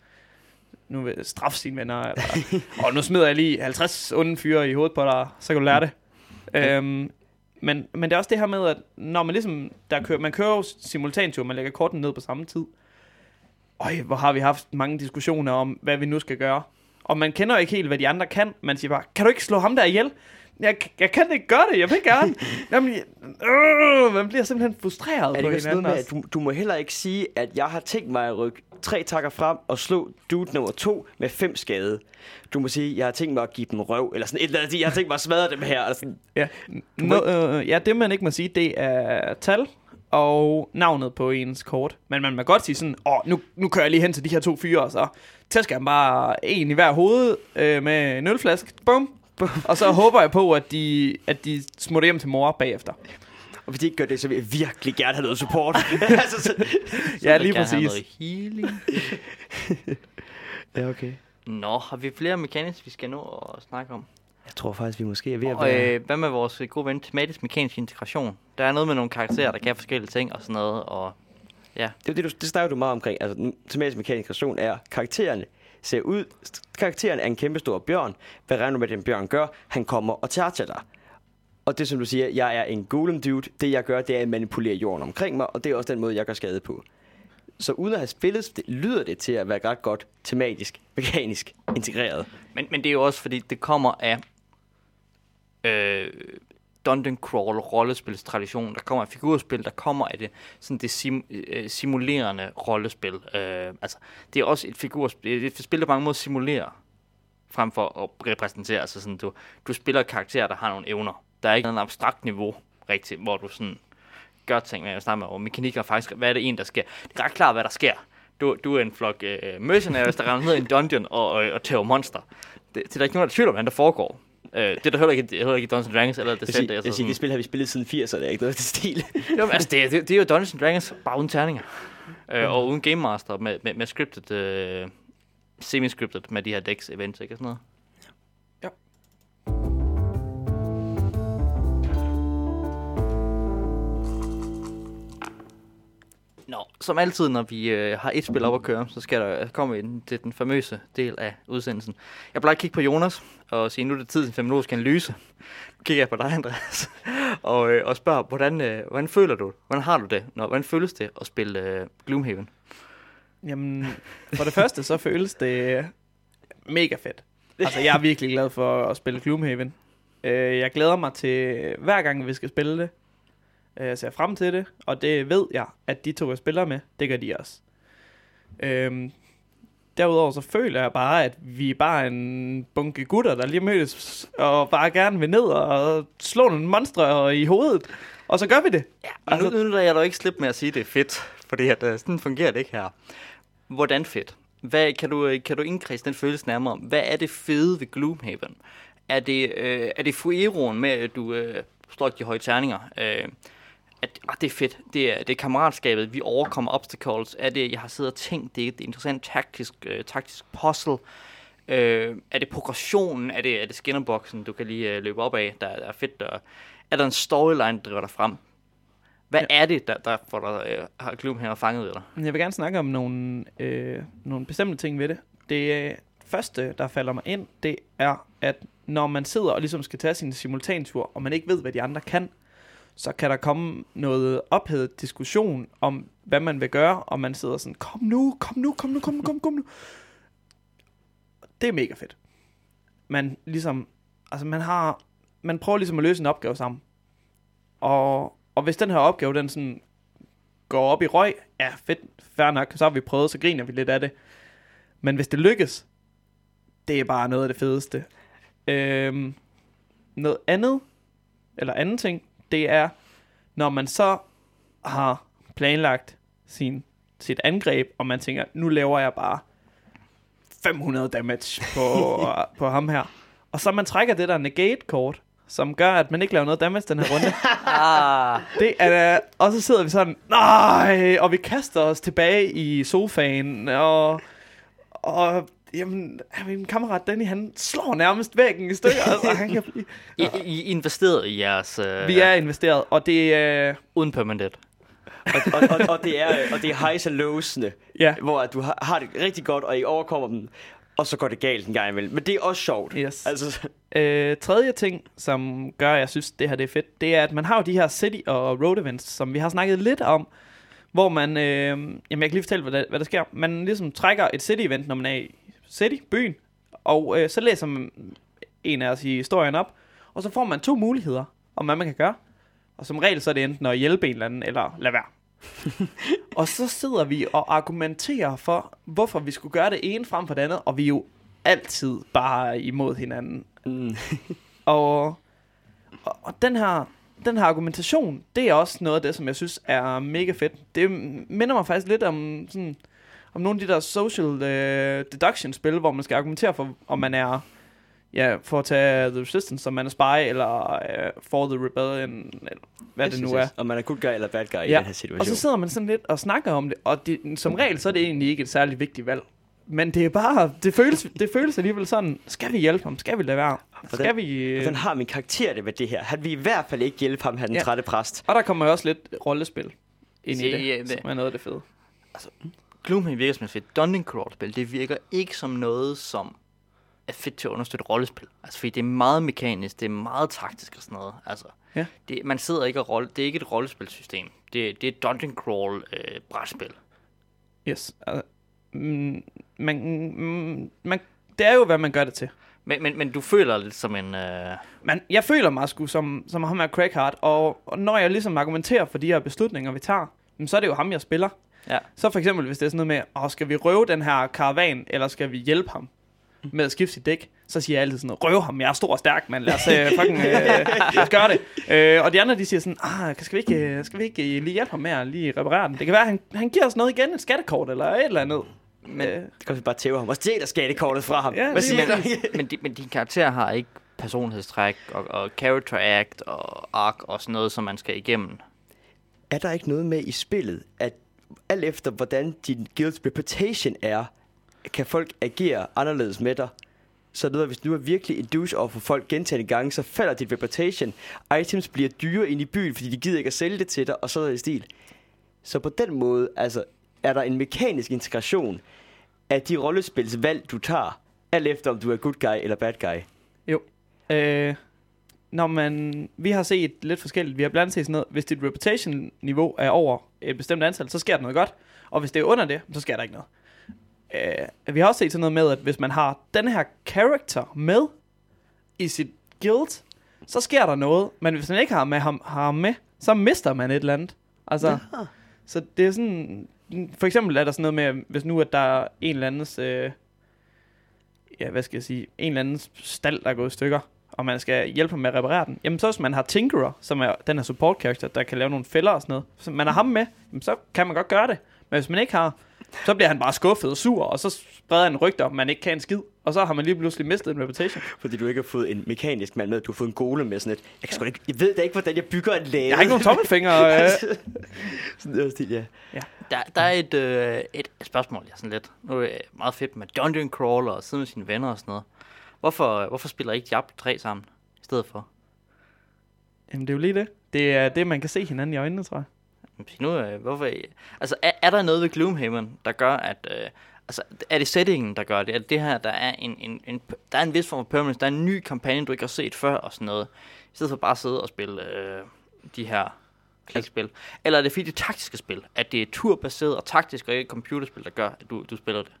nu vil jeg straffe sine venner, eller, (laughs) og nu smider jeg lige 50 onde fyre i hovedet på dig, så kan du lære det. Øhm, men, men det er også det her med, at når man ligesom, der kører, man kører jo simultantur, man lægger korten ned på samme tid. Øj, hvor har vi haft mange diskussioner om, hvad vi nu skal gøre. Og man kender jo ikke helt, hvad de andre kan. Man siger bare, kan du ikke slå ham der ihjel? Jeg, jeg kan ikke gøre det, jeg vil gerne. (laughs) Jamen, øh, man bliver simpelthen frustreret Er det på hinanden. med, at du, du må heller ikke sige, at jeg har tænkt mig at rykke tre takker frem og slå dude nummer to med fem skade. Du må sige, jeg har tænkt mig at give dem røv, eller sådan et eller andet. Jeg har tænkt mig at smadre dem her. Eller sådan. Ja, no, må øh, ja, det man ikke må sige, det er tal og navnet på ens kort. Men man må godt sige sådan, åh, nu, nu kører jeg lige hen til de her to fyre, og så tæsker jeg bare en i hver hoved øh, med en ølflaske. Bum. Og så håber jeg på, at de, at de smutter hjem til mor bagefter. Og hvis de ikke gør det, så vil jeg virkelig gerne have noget support. (laughs) (laughs) altså, så... Ja, vil lige gerne have præcis. noget healing. (laughs) Ja, okay. Nå, har vi flere mechanics, vi skal nå at snakke om? Jeg tror faktisk, vi måske er ved at Og være... øh, hvad med vores gode ven, tematisk mekanisk integration? Der er noget med nogle karakterer, der kan forskellige ting og sådan noget, og Det, er det, du, det snakker du meget omkring. Altså, tematisk mekanisk relation er, karaktererne ser ud... Karakteren er en kæmpe stor bjørn. Hvad regner du med, at den bjørn gør? Han kommer og charger dig. Og det, som du siger, jeg er en golem dude. Det, jeg gør, det er at manipulere jorden omkring mig, og det er også den måde, jeg gør skade på. Så uden at have spillet, det, lyder det til at være ret godt tematisk, mekanisk integreret. Men, men det er jo også, fordi det kommer af øh, Dungeon Crawl rollespilstradition, der kommer af figurspil, der kommer af det, sådan det sim, øh, simulerende rollespil. Øh, altså, det er også et figurspil, det er et spil, der på mange måder simulerer, frem for at repræsentere. Altså sådan, du, du spiller karakterer, der har nogle evner. Der er ikke noget abstrakt niveau, rigtigt, hvor du sådan gør ting, men jeg snakker om og mekanikker faktisk, hvad er det en, der sker? Det er ret klart, hvad der sker. Du, du er en flok øh, mercenaries, der render ned i en dungeon og, øh, og tæver monster. Det, det er der ikke nogen, der tvivler om, hvad der foregår. Øh, det er der heller ikke, heller ikke Dungeons Dragons eller Jeg, det siger, selv. jeg siger, det spil har vi spillet siden 80'erne, det er ikke noget til stil. Jo, altså, det, er- det, det, er jo Dungeons Dragons, bare uden terninger. Øh, og uden Game Master, med, med, med scripted, øh, semi-scripted med de her decks events, ikke? Sådan noget. Som altid, når vi øh, har et spil op at køre, så skal der komme ind til den famøse del af udsendelsen. Jeg plejer at kigge på Jonas og sige, nu er det tid til en feminologisk analyse. Nu kigger jeg på dig, (laughs) Andreas, og, øh, og spørger, hvordan, øh, hvordan føler du, hvordan har du det, når, hvordan føles det at spille øh, Gloomhaven? Jamen, for det første, så føles det øh, mega fedt. Altså, jeg er virkelig glad for at spille Gloomhaven. Øh, jeg glæder mig til hver gang, vi skal spille det. Øh, Jeg ser frem til det, og det ved jeg, at de to, jeg spiller med, det gør de også. Øhm, derudover så føler jeg bare, at vi er bare en bunke gutter, der lige mødes og bare gerne vil ned og slå nogle monstre i hovedet. Og så gør vi det. Ja, altså, nu, nu lader jeg dog ikke slippe med at sige, at det er fedt, fordi at, uh, sådan fungerer det ikke her. Hvordan fedt? Hvad, kan, du, øh, kan du indkredse den følelse nærmere om? Hvad er det fede ved Gloomhaven? Er det, øh, er det fueroen med, at du øh, slår de høje terninger? Øh, at, ah, det er fedt. Det er, det er kammeratskabet. Vi overkommer obstacles. Er det, jeg har siddet og tænkt, det er et interessant taktisk, øh, taktisk puzzle. Øh, er det progressionen? Er det, er det skinnerboxen, du kan lige øh, løbe op af, der, der er fedt? Der, er der en storyline, der driver dig frem? Hvad ja. er det, der, der får dig, øh, har Gloomhaven fanget ved dig? Jeg vil gerne snakke om nogle, øh, nogle bestemte ting ved det. Det øh, første, der falder mig ind, det er, at når man sidder og ligesom skal tage sin simultantur, og man ikke ved, hvad de andre kan, så kan der komme noget ophedet diskussion om, hvad man vil gøre, og man sidder sådan, kom nu, kom nu, kom nu, kom nu, kom, kom nu. Det er mega fedt. Man ligesom, altså man har, man prøver ligesom at løse en opgave sammen. Og, og hvis den her opgave, den sådan går op i røg, ja, fedt, fair nok, så har vi prøvet, så griner vi lidt af det. Men hvis det lykkes, det er bare noget af det fedeste. Øhm, noget andet, eller anden ting, det er, når man så har planlagt sin, sit angreb, og man tænker, nu laver jeg bare 500 damage på, (laughs) på ham her. Og så man trækker det der negate-kort, som gør, at man ikke laver noget damage den her runde. (laughs) ah, Det er, og så sidder vi sådan, nej, og vi kaster os tilbage i sofaen, og, og jamen, min kammerat Danny, han slår nærmest væggen i stykker, altså, han kan blive, I, I investeret i jeres... Øh, vi er investeret, og det er, Uden permanent. Og, og, og, og, det er, og det er highs og lowsene, ja, hvor at du har, har det rigtig godt, og I overkommer dem, og så går det galt en gang imellem. Men det er også sjovt. Yes. Altså, Øh, tredje ting, som gør, at jeg synes, det her det er fedt, det er, at man har jo de her city og road events, som vi har snakket lidt om, hvor man, øh, jamen jeg kan lige fortælle, hvad der, hvad der sker. Man ligesom trækker et city event, når man er i city, byen, og øh, så læser man en af os i historien op, og så får man to muligheder om, hvad man kan gøre. Og som regel så er det enten at hjælpe en eller anden, eller lade være. (laughs) og så sidder vi og argumenterer for, hvorfor vi skulle gøre det ene frem for det andet, og vi er jo altid bare imod hinanden. mm, Og, (laughs) og, og den her den her argumentation, det er også noget af det, som jeg synes er mega fedt. Det minder mig faktisk lidt om sådan, om nogle af de der social uh, deduction spil, hvor man skal argumentere for, om man er ja, for at tage The Resistance, om man er spy, eller uh, for The Rebellion, eller hvad det nu er. Om man er good guy eller bad guy i Ja, den her situation. Og så sidder man sådan lidt og snakker om det, og det, som regel så er det egentlig ikke et særligt vigtigt valg. Men det er bare, det føles, det føles alligevel sådan, skal vi hjælpe ham? Skal vi lade være? Skal vi... øh, Hvordan har min karakter det med det her? Han vil i hvert fald ikke hjælpe ham, han den Ja. trætte præst. Og der kommer jo også lidt rollespil ind i det, ja, det- som er noget af det fede. Gloomhaven virker som et fedt dungeon crawl spil. Det virker ikke som noget, som er fedt til at understøtte rollespil. Altså, fordi det er meget mekanisk, det er meget taktisk og sådan noget. Altså, Ja. det, man sidder ikke og rolle, det er ikke et rollespilsystem. Det, det er et dungeon crawl øh, brætspil. Yes. Altså, mm, man, mm, man, det er jo, hvad man gør det til. Men, men, men du føler lidt som en... Øh, Men jeg føler mig sgu som, som ham her Craig Hart, og, og når jeg ligesom argumenterer for de her beslutninger, vi tager, så er det jo ham, jeg spiller. Ja. Så for eksempel, hvis det er sådan noget med, åh, skal vi røve den her karavan, eller skal vi hjælpe ham med at skifte sit dæk, så siger jeg altid sådan, røv ham, jeg er stor og stærk, men lad os uh, (laughs) fucking uh, lad os gøre det. Uh, og de andre, de siger sådan, ah, skal vi ikke, uh, skal vi ikke lige hjælpe ham med at lige reparere den? Det kan være, at han, han giver os noget igen, et skattekort eller et eller andet. Men, Øh, Det kan vi bare tæve ham. Og stjæler skattekortet fra ham. Ja, Hvad siger du? men, de, men din karakter har ikke personlighedstræk og, og character act og arc og sådan noget, som man skal igennem. er der ikke noget med i spillet, at alt efter hvordan din guilds reputation er, kan folk agere anderledes med dig? Så det ved, hvis du er virkelig en douche over for folk gentagende gange, så falder dit reputation. Items bliver dyre ind i byen, fordi de gider ikke at sælge det til dig, og så er det i stil. Så på den måde, altså, er der en mekanisk integration af de rollespilsvalg, du tager, alt efter om du er good guy eller bad guy. Jo. Øh, når man, vi har set lidt forskelligt. Vi har blandt andet set sådan noget, hvis dit reputation-niveau er over et bestemt antal, så sker der noget godt. Og hvis det er under det, så sker der ikke noget. Øh, vi har også set sådan noget med, at hvis man har den her character med i sit guild, så sker der noget. Men hvis man ikke har, med ham, har ham med, så mister man et eller andet. Altså, ja. så det er sådan, for eksempel er der sådan noget med, hvis nu at der er en eller andens, øh, ja, hvad skal jeg sige, en eller andens stald, der er gået i stykker, og man skal hjælpe ham med at reparere den, jamen så hvis man har Tinkerer, som er den her support character, der kan lave nogle fælder og sådan noget, så man har ham med, jamen så kan man godt gøre det. Men hvis man ikke har, så bliver han bare skuffet og sur, og så spreder han rygter, om man ikke kan en skid. Og så har man lige pludselig mistet en reputation. Fordi du ikke har fået en mekanisk mand med, du har fået en golem med sådan et, jeg, kan sgu ikke, jeg ved da ikke, hvordan jeg bygger en lade. Jeg har ikke nogen tommelfingre. Øh. (laughs) sådan noget stil, ja. Der, der er et, øh, et spørgsmål, jeg er sådan lidt. Nu er det meget fedt med Dungeon Crawler og sidde med sine venner og sådan noget. Hvorfor, hvorfor spiller I ikke Diablo 3 sammen i stedet for? Jamen det er jo lige det. Det er det, man kan se hinanden i øjnene, tror jeg. Nu, øh, hvorfor, altså, er, er der noget ved Gloomhaven, der gør, at... Øh, altså, er det settingen, der gør det? Er det det her, der er en, en, en, der er en vis form for permanence, der er en ny kampagne, du ikke har set før og sådan noget, i stedet for bare at sidde og spille øh, de her klikspil? Eller er det fordi det taktiske spil, at det er turbaseret og taktisk og ikke computerspil, der gør, at du, du spiller det?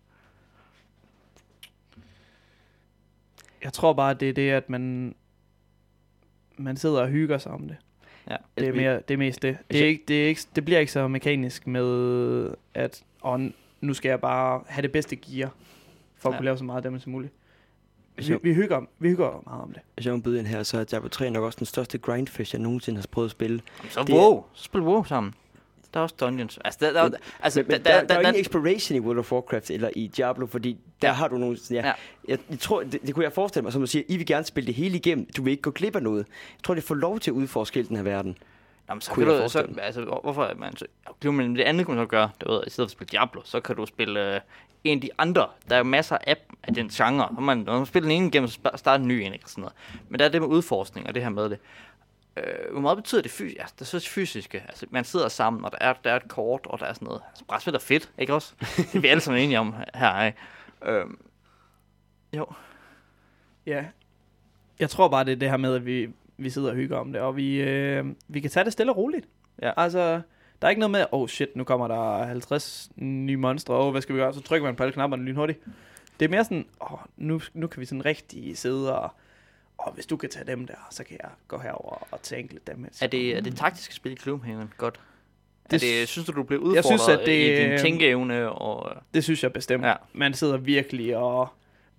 Jeg tror bare, det er det, at man, man sidder og hygger sig om det. Ja. Det er, mere, det er mest det. Det, er ikke, det, er ikke, det bliver ikke så mekanisk med, at og nu skal jeg bare have det bedste gear, for at Ja. kunne lave så meget damage som muligt. Vi, vi, hygger, vi hygger meget om det. Hvis jeg må byde ind her, så er Diablo 3 nok også den største grindfish, jeg nogensinde har prøvet at spille. Jamen, Så Det er- WoW. Så spil WoW sammen. Der er også dungeons. Altså, der, der, Men- altså, Men, men der, der, der, er ingen exploration i World of Warcraft eller i Diablo, fordi der Ja. har du nogle... Ja, Ja. Jeg, jeg tror, det, det kunne jeg forestille mig, som du siger, I vil gerne spille det hele igennem. Du vil ikke gå glip af noget. Jeg tror, det får lov til at udforske hele den her verden. Jamen, så Kunne kan du, så, altså, hvor- hvorfor er man så, jo, men det andet kunne man så gøre, du ved, i stedet for at spille Diablo, så kan du spille øh, en af de andre. Der er jo masser af, af den genre. Når man, når man spiller den ene igennem, så starter en ny en, ikke sådan noget. Men der er det med udforskning og det her med det. Øh, hvor meget betyder det fysisk? Altså, det så fysiske. Altså, man sidder sammen, og der er, der er et kort, og der er sådan noget. Altså, brætspil er fedt, ikke også? det er vi alle sammen enige om her, ikke? Øh, jo. Ja. Jeg tror bare, det er det her med, at vi, vi sidder og hygger om det, og vi, øh, vi kan tage det stille og roligt. Ja. Altså, der er ikke noget med, oh shit, nu kommer der 50 nye monstre, oh, hvad skal vi gøre? Så trykker man på alle knapperne lynhurtigt. Det er mere sådan, oh, nu, nu kan vi sådan rigtig sidde og, og hvis du kan tage dem der, så kan jeg gå herover og tænke lidt damage. Er det, er det taktiske spil i Gloomhaven godt? Det, er det, synes du, du bliver Jeg udfordret synes, at det- i din tænkeevne? Og, Det synes jeg bestemt. Ja. Man sidder virkelig og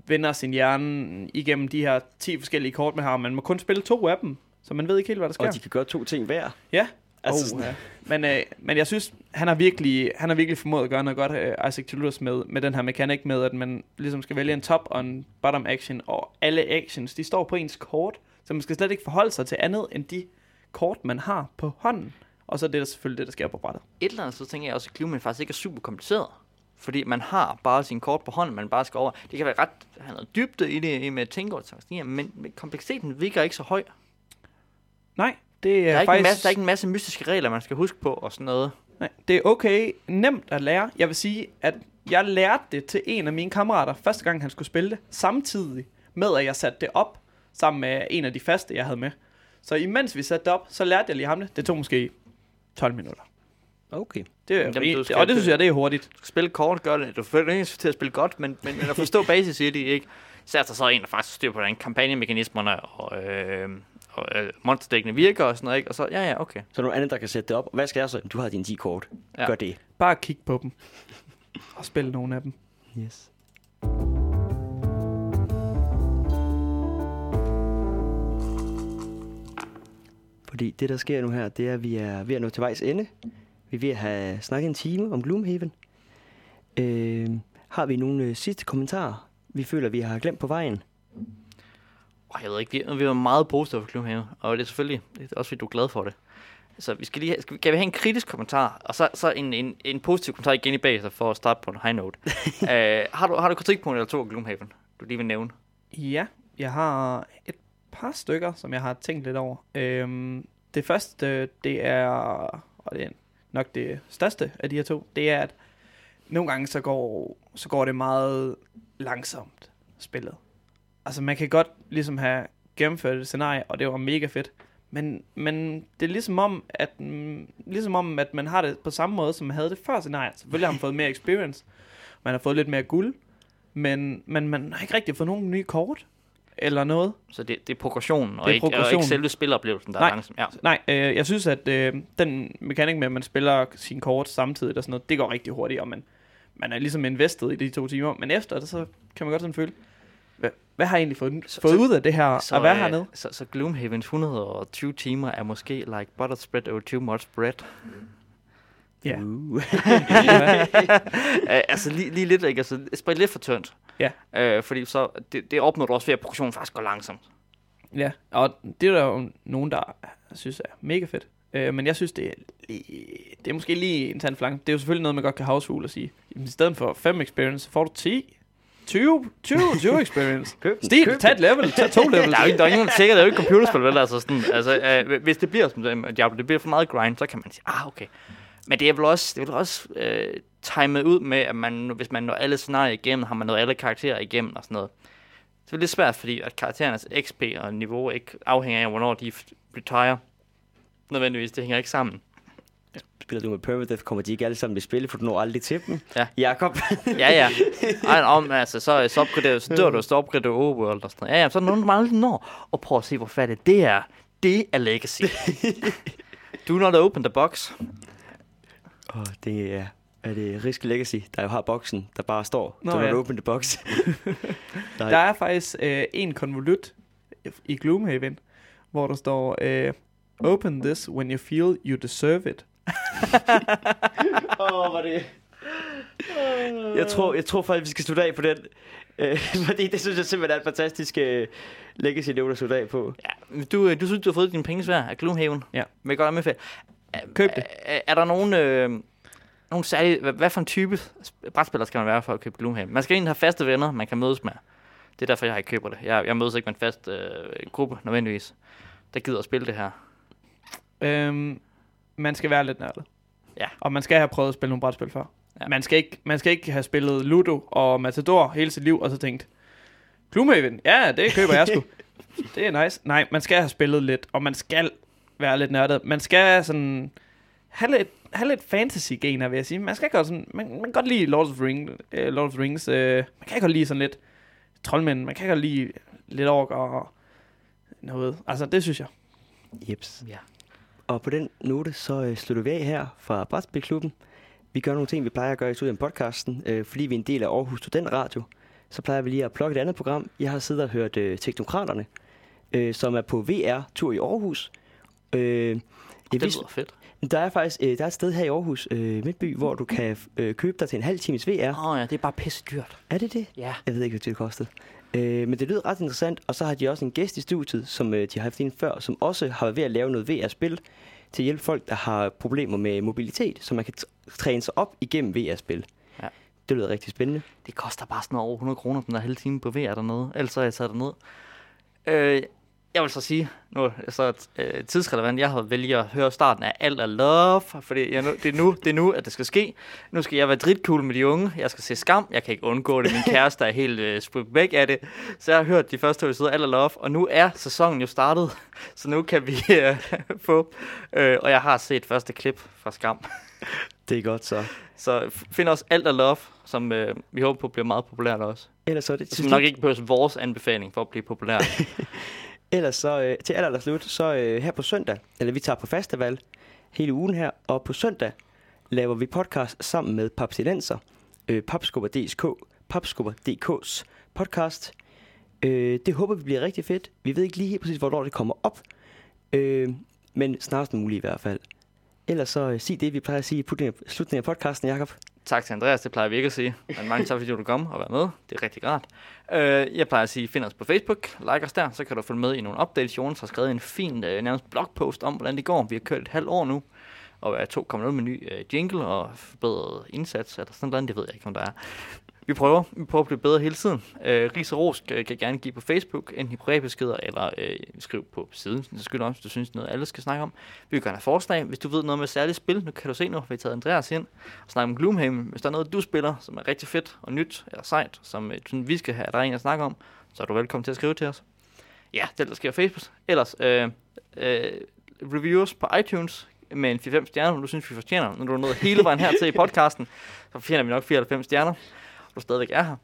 vender sin hjerne igennem de her 10 forskellige kort, man har. Man må kun spille to af dem, så man ved ikke helt, hvad der sker. Og de kan gøre to ting hver. Ja. Altså sådan- oh, ja. men, øh, men jeg synes, han har virkelig, han har virkelig formået at gøre noget godt, øh, Isaac Toulouse, med, med den her mekanik med, at man ligesom skal vælge en top og en bottom action, og alle actions, de står på ens kort, så man skal slet ikke forholde sig til andet end de kort, man har på hånden. Og så er det der selvfølgelig det, der sker på brættet. et eller andet sted tænker jeg også, at Gloomhaven faktisk ikke er super kompliceret. Fordi man har bare sin kort på hånden, man bare skal over. Det kan være ret, have noget dybde i det i med tænke og taktikker, men, men kompleksiteten virker ikke så høj. Nej, det er, Der er, ikke faktisk... en masse, der er ikke en masse mystiske regler, man skal huske på og sådan noget. Nej, det er okay nemt at lære. Jeg vil sige, at jeg lærte det til en af mine kammerater, første gang han skulle spille det, samtidig med, at jeg satte det op sammen med en af de faste, jeg havde med. Så imens vi satte det op, så lærte jeg lige ham det. Det tog måske 12 minutter. Okay. Det er Jamen, du skal- og det synes jeg, det er hurtigt. Du skal spille kort, gør det. Du får ikke til at spille godt, men, men, men at forstå basis i det, ikke? Så er der så en, der faktisk styr på, hvordan kampagnemekanismerne og, øh, og øh, monsterdækkene virker og sådan noget, ikke? Og så, ja, ja, okay. Så er der nogen andet, der kan sætte det op. Hvad skal jeg så? Du har dine 10 kort. Ja. Gør det. Bare kig på dem. Og spil nogle af dem. Yes. Fordi det, der sker nu her, det er, at vi er ved at nå til vejs ende. Vi er ved at have snakket en time om Gloomhaven. Øh, har vi nogle øh, sidste kommentarer, vi føler, vi har glemt på vejen? Jeg ved ikke, vi, vi var meget positive for Gloomhaven, og det er selvfølgelig det er også, fordi du er glad for det. Så vi skal lige have, skal vi, kan vi have en kritisk kommentar, og så, så en, en, en positiv kommentar igen i bag, så for at starte på en high note. uh, (laughs) har, du, har du kritikpunkt eller to af Gloomhaven, du lige vil nævne? Ja, jeg har et par stykker, som jeg har tænkt lidt over. Øhm, det første, det er, og det er nok det største af de her to, det er, at nogle gange så går, så går det meget langsomt, spillet. Altså man kan godt ligesom have gennemført et scenarie, og det var mega fedt. Men, men det er ligesom om, at, mm, ligesom om, at man har det på samme måde, som man havde det før scenariet. Selvfølgelig har man fået mere experience. Man har fået lidt mere guld. Men, men man har ikke rigtig fået nogen nye kort. eller noget. Så det, det er progressionen, og, Det er ikke, og progressionen. ikke selve spiloplevelsen, der Nej. er langsom. Ja. Nej, øh, jeg synes, at øh, den mekanik med, at man spiller sin kort samtidig og sådan noget, det går rigtig hurtigt, og man, man er ligesom invested i de to timer. Men efter det, så kan man godt sådan føle, hvad, hvad har jeg egentlig fået, Så- fået så- ud af det her, Så, at være øh, hernede? Så, så Gloomhavens 120 timer er måske like butter spread over too much bread. Ja. Uh. (laughs) Altså lige, lige lidt, ikke? Altså spredt lidt for tyndt. Ja. Øh, fordi så, det, det opnår du også ved, at progressionen faktisk går langsomt. Ja, og det er der jo nogen, der synes er mega fedt. Øh, men jeg synes, det er, lige, det er måske lige en tand for langt. Det er jo selvfølgelig noget, man godt kan houseful og sige. I stedet for 5 experience, så får du 10, 20, 20, 20 experience. Køb den, Stil, køb tag et level, tag to (laughs) levels. Der er jo ikke, der er ikke nogen sikkert, det er jo ikke computerspil, vel? Altså, sådan, altså, øh, hvis det bliver som det, Diablo, det bliver for meget grind, så kan man sige, ah, okay. Men det er vel også, det er vel også øh, timet ud med, at man, hvis man når alle scenarier igennem, har man nået alle karakterer igennem og sådan noget. Det er lidt svært, fordi at karakterernes XP og niveau ikke afhænger af, hvornår de retire. Nødvendigvis, det hænger ikke sammen. Spiller du med Permadeath, kommer de ikke alle sammen i spil, for du når aldrig til dem. Ja. Jakob. Ja, ja. Ej, om, altså, så, så, opgraderer, så dør du, så opgraderer du overworld og sådan noget. Ja, ja, så er der nogen, der aldrig når. Og prøv at se, hvor færdigt det er. Det er legacy. (laughs) Do not open the box. Åh, det er, er det Risk Legacy, der jo har boksen, der bare står, Nå, Nå, do ja. not open the box. (laughs) Nej. Der er faktisk øh, en konvolut i Gloomhaven, hvor der står, øh, Open this when you feel you deserve it. Åh, oh, var det... Jeg tror, jeg tror faktisk, vi skal slutte af på den. Øh, (laughs) fordi det synes jeg simpelthen er et fantastisk øh, legacy nævn at slutte af på. Ja, du, øh, du synes, du har fået dine penge svær af Gloomhaven. Ja. Vil godt anbefale. Køb det. Er, er der nogen, øh, nogen særlige... Hvad, hvad for en type sp- brætspiller skal man være for at købe Gloomhaven? Man skal egentlig have faste venner, man kan mødes med. Det er derfor, jeg ikke køber det. Jeg, jeg mødes ikke med en fast øh, gruppe, nødvendigvis. Der gider at spille det her. Øhm, man skal være lidt nørdet. Ja. Og man skal have prøvet at spille nogle brætspil før. Ja. Man, skal ikke, man skal ikke have spillet Ludo og Matador hele sit liv, og så tænkt, Gloomhaven, ja, det køber jeg sgu. (laughs) det er nice. Nej, man skal have spillet lidt, og man skal være lidt nørdet. Man skal sådan have lidt, have lidt fantasy-gener, vil jeg sige. Man skal godt sådan, man, man kan godt lide Lord of, Ring, uh, Lord of the Rings. Uh, man kan godt lide sådan lidt troldmænd. Man kan godt lide lidt ork og noget. Altså, det synes jeg. Jeps. Ja. Og på den note, så øh, slutter vi af her fra Brætspilklubben. Vi gør nogle ting, vi plejer at gøre i studien podcasten, øh, fordi vi er en del af Aarhus Student Radio. Så plejer vi lige at plukke et andet program. Jeg har siddet og hørt øh, Teknokraterne, øh, som er på VR-tur i Aarhus. Øh, Det lyder fedt. Der er faktisk øh, der er et sted her i Aarhus, øh, Midtby, hvor du kan øh, købe dig til en halv times VR. Åh oh, ja, det er bare pisse dyrt. Er det det? Ja. Jeg ved ikke, hvad det kostede. Øh, men det lyder ret interessant, og så har de også en gæst i studiet, som øh, de har haft ind før, som også har været ved at lave noget VR-spil til at hjælpe folk, der har problemer med mobilitet, så man kan træne sig op igennem VR-spil. Ja. Det lyder rigtig spændende. Det koster bare sådan over 100 kroner, den der halve time på VR dernede. Er jeg taget derned. Øh, jeg vil så sige, nu er så øh, tidsrelevant, jeg har vælget at høre starten af Alt er Love, fordi jeg nu, det, er nu, det er nu, at det skal ske. Nu skal jeg være dritcool med de unge, jeg skal se skam, jeg kan ikke undgå det, min (laughs) kæreste er helt øh, spurgt væk af det. Så jeg har hørt de første to episoder Alt er Love, og nu er sæsonen jo startet, (laughs) så nu kan vi øh, (laughs) få, øh, og jeg har set første klip fra skam. Det er godt så. Så find også Alt er Love, som øh, vi håber på bliver meget populært også. Ellers så er det Som nok ikke behøves vores anbefaling for at blive populær ellers så øh, til aller, aller slut, så øh, her på søndag, eller vi tager på festival hele ugen her, og på søndag laver vi podcast sammen med Papsilenser, øh, Papskubber.dk, Papskubber.dk's podcast. Øh, det håber vi bliver rigtig fedt. Vi ved ikke lige helt præcis, hvornår det kommer op, øh, men snarest muligt i hvert fald. Ellers så øh, sig det, vi plejer at sige i slutningen af- podcasten, Jakob tak til Andreas, det plejer vi ikke at sige. Men mange tak, fordi du kom og var med. Det er rigtig rart. Øh, jeg plejer at sige, find os på Facebook, like os der, så kan du følge med i nogle updates. Jonas har skrevet en fin øh, nærmest blogpost om, hvordan det går. Vi har kørt et halvt år nu, og er to kommet ud med ny øh, jingle og forbedret indsats, eller sådan noget, det ved jeg ikke, om der er. Vi prøver. Vi prøver at blive bedre hele tiden. Øh, Ris og ros kan, kan gerne give på Facebook, enten i privatbeskeder, eller øh, skriv på siden, så skyld også, hvis du synes noget, alle skal snakke om. Vi vil gerne have forslag. Hvis du ved noget med særligt spil, nu kan du se nu, har vi taget Andreas ind og snakke om Gloomhaven. Hvis der er noget, du spiller, som er rigtig fedt og nyt eller sejt, som øh, synes, vi skal have, der er en at snakke om, så er du velkommen til at skrive til os. Ja, det der sker på Facebook. Ellers, øh, øh, reviews på iTunes med en 4-5 stjerner, du synes, vi fortjener. Når du er nået hele vejen her til i podcasten, (laughs) så fortjener vi nok 94 stjerner, du stadigvæk er her.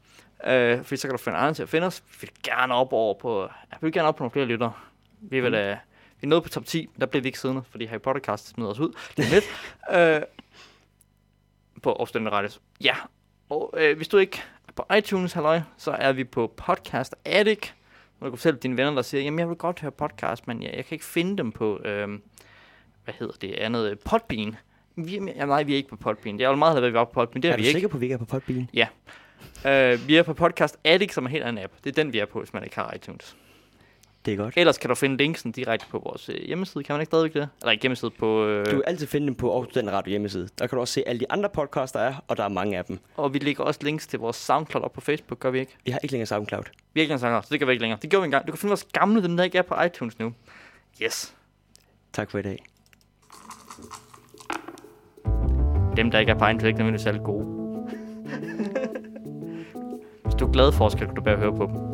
Øh, fordi så kan du finde andre til at finde os. Vi vil gerne op over på, ja, vi vil gerne op på nogle flere lyttere. Vi vil Mm. da, vi er nået på top 10, der bliver vi ikke siddende, fordi Harry Podcast smider os ud. Det er lidt. (laughs) øh, på Opstående Radios. Ja, og øh, hvis du ikke er på iTunes, halløj, så er vi på Podcast Addict, hvor du kan fortælle dine venner, der siger, jamen jeg vil godt høre podcast, men jeg, jeg kan ikke finde dem på, øh, hvad hedder det andet, Podbean. Vi, ja, nej, vi er ikke på Podbean. Det er jo meget, at vi er på Podbean. Det er, er vi ikke. sikker på, at vi ikke er på Podbean? Uh, vi er på Podcast Addict, som er helt anden app. Det er den, vi er på, hvis man ikke har iTunes. Det er godt. Ellers kan du finde linksen direkte på vores øh, hjemmeside. Kan man ikke stadigvæk det? Eller ikke hjemmeside på... Øh, Du kan altid finde dem på Aarhus Student Radio hjemmeside. Der kan du også se alle de andre podcasts, der er, og der er mange af dem. Og vi lægger også links til vores SoundCloud op på Facebook, gør vi ikke? Vi har ikke længere SoundCloud. Vi er ikke engang så det gør vi ikke længere. Det gjorde vi engang. Du kan finde vores gamle, dem der ikke er på iTunes nu. Yes. Tak for i dag. Dem, der ikke er på er ikke nødvendigvis særlig gode. (laughs) Hvis du er glad for os, kan du bare høre på dem.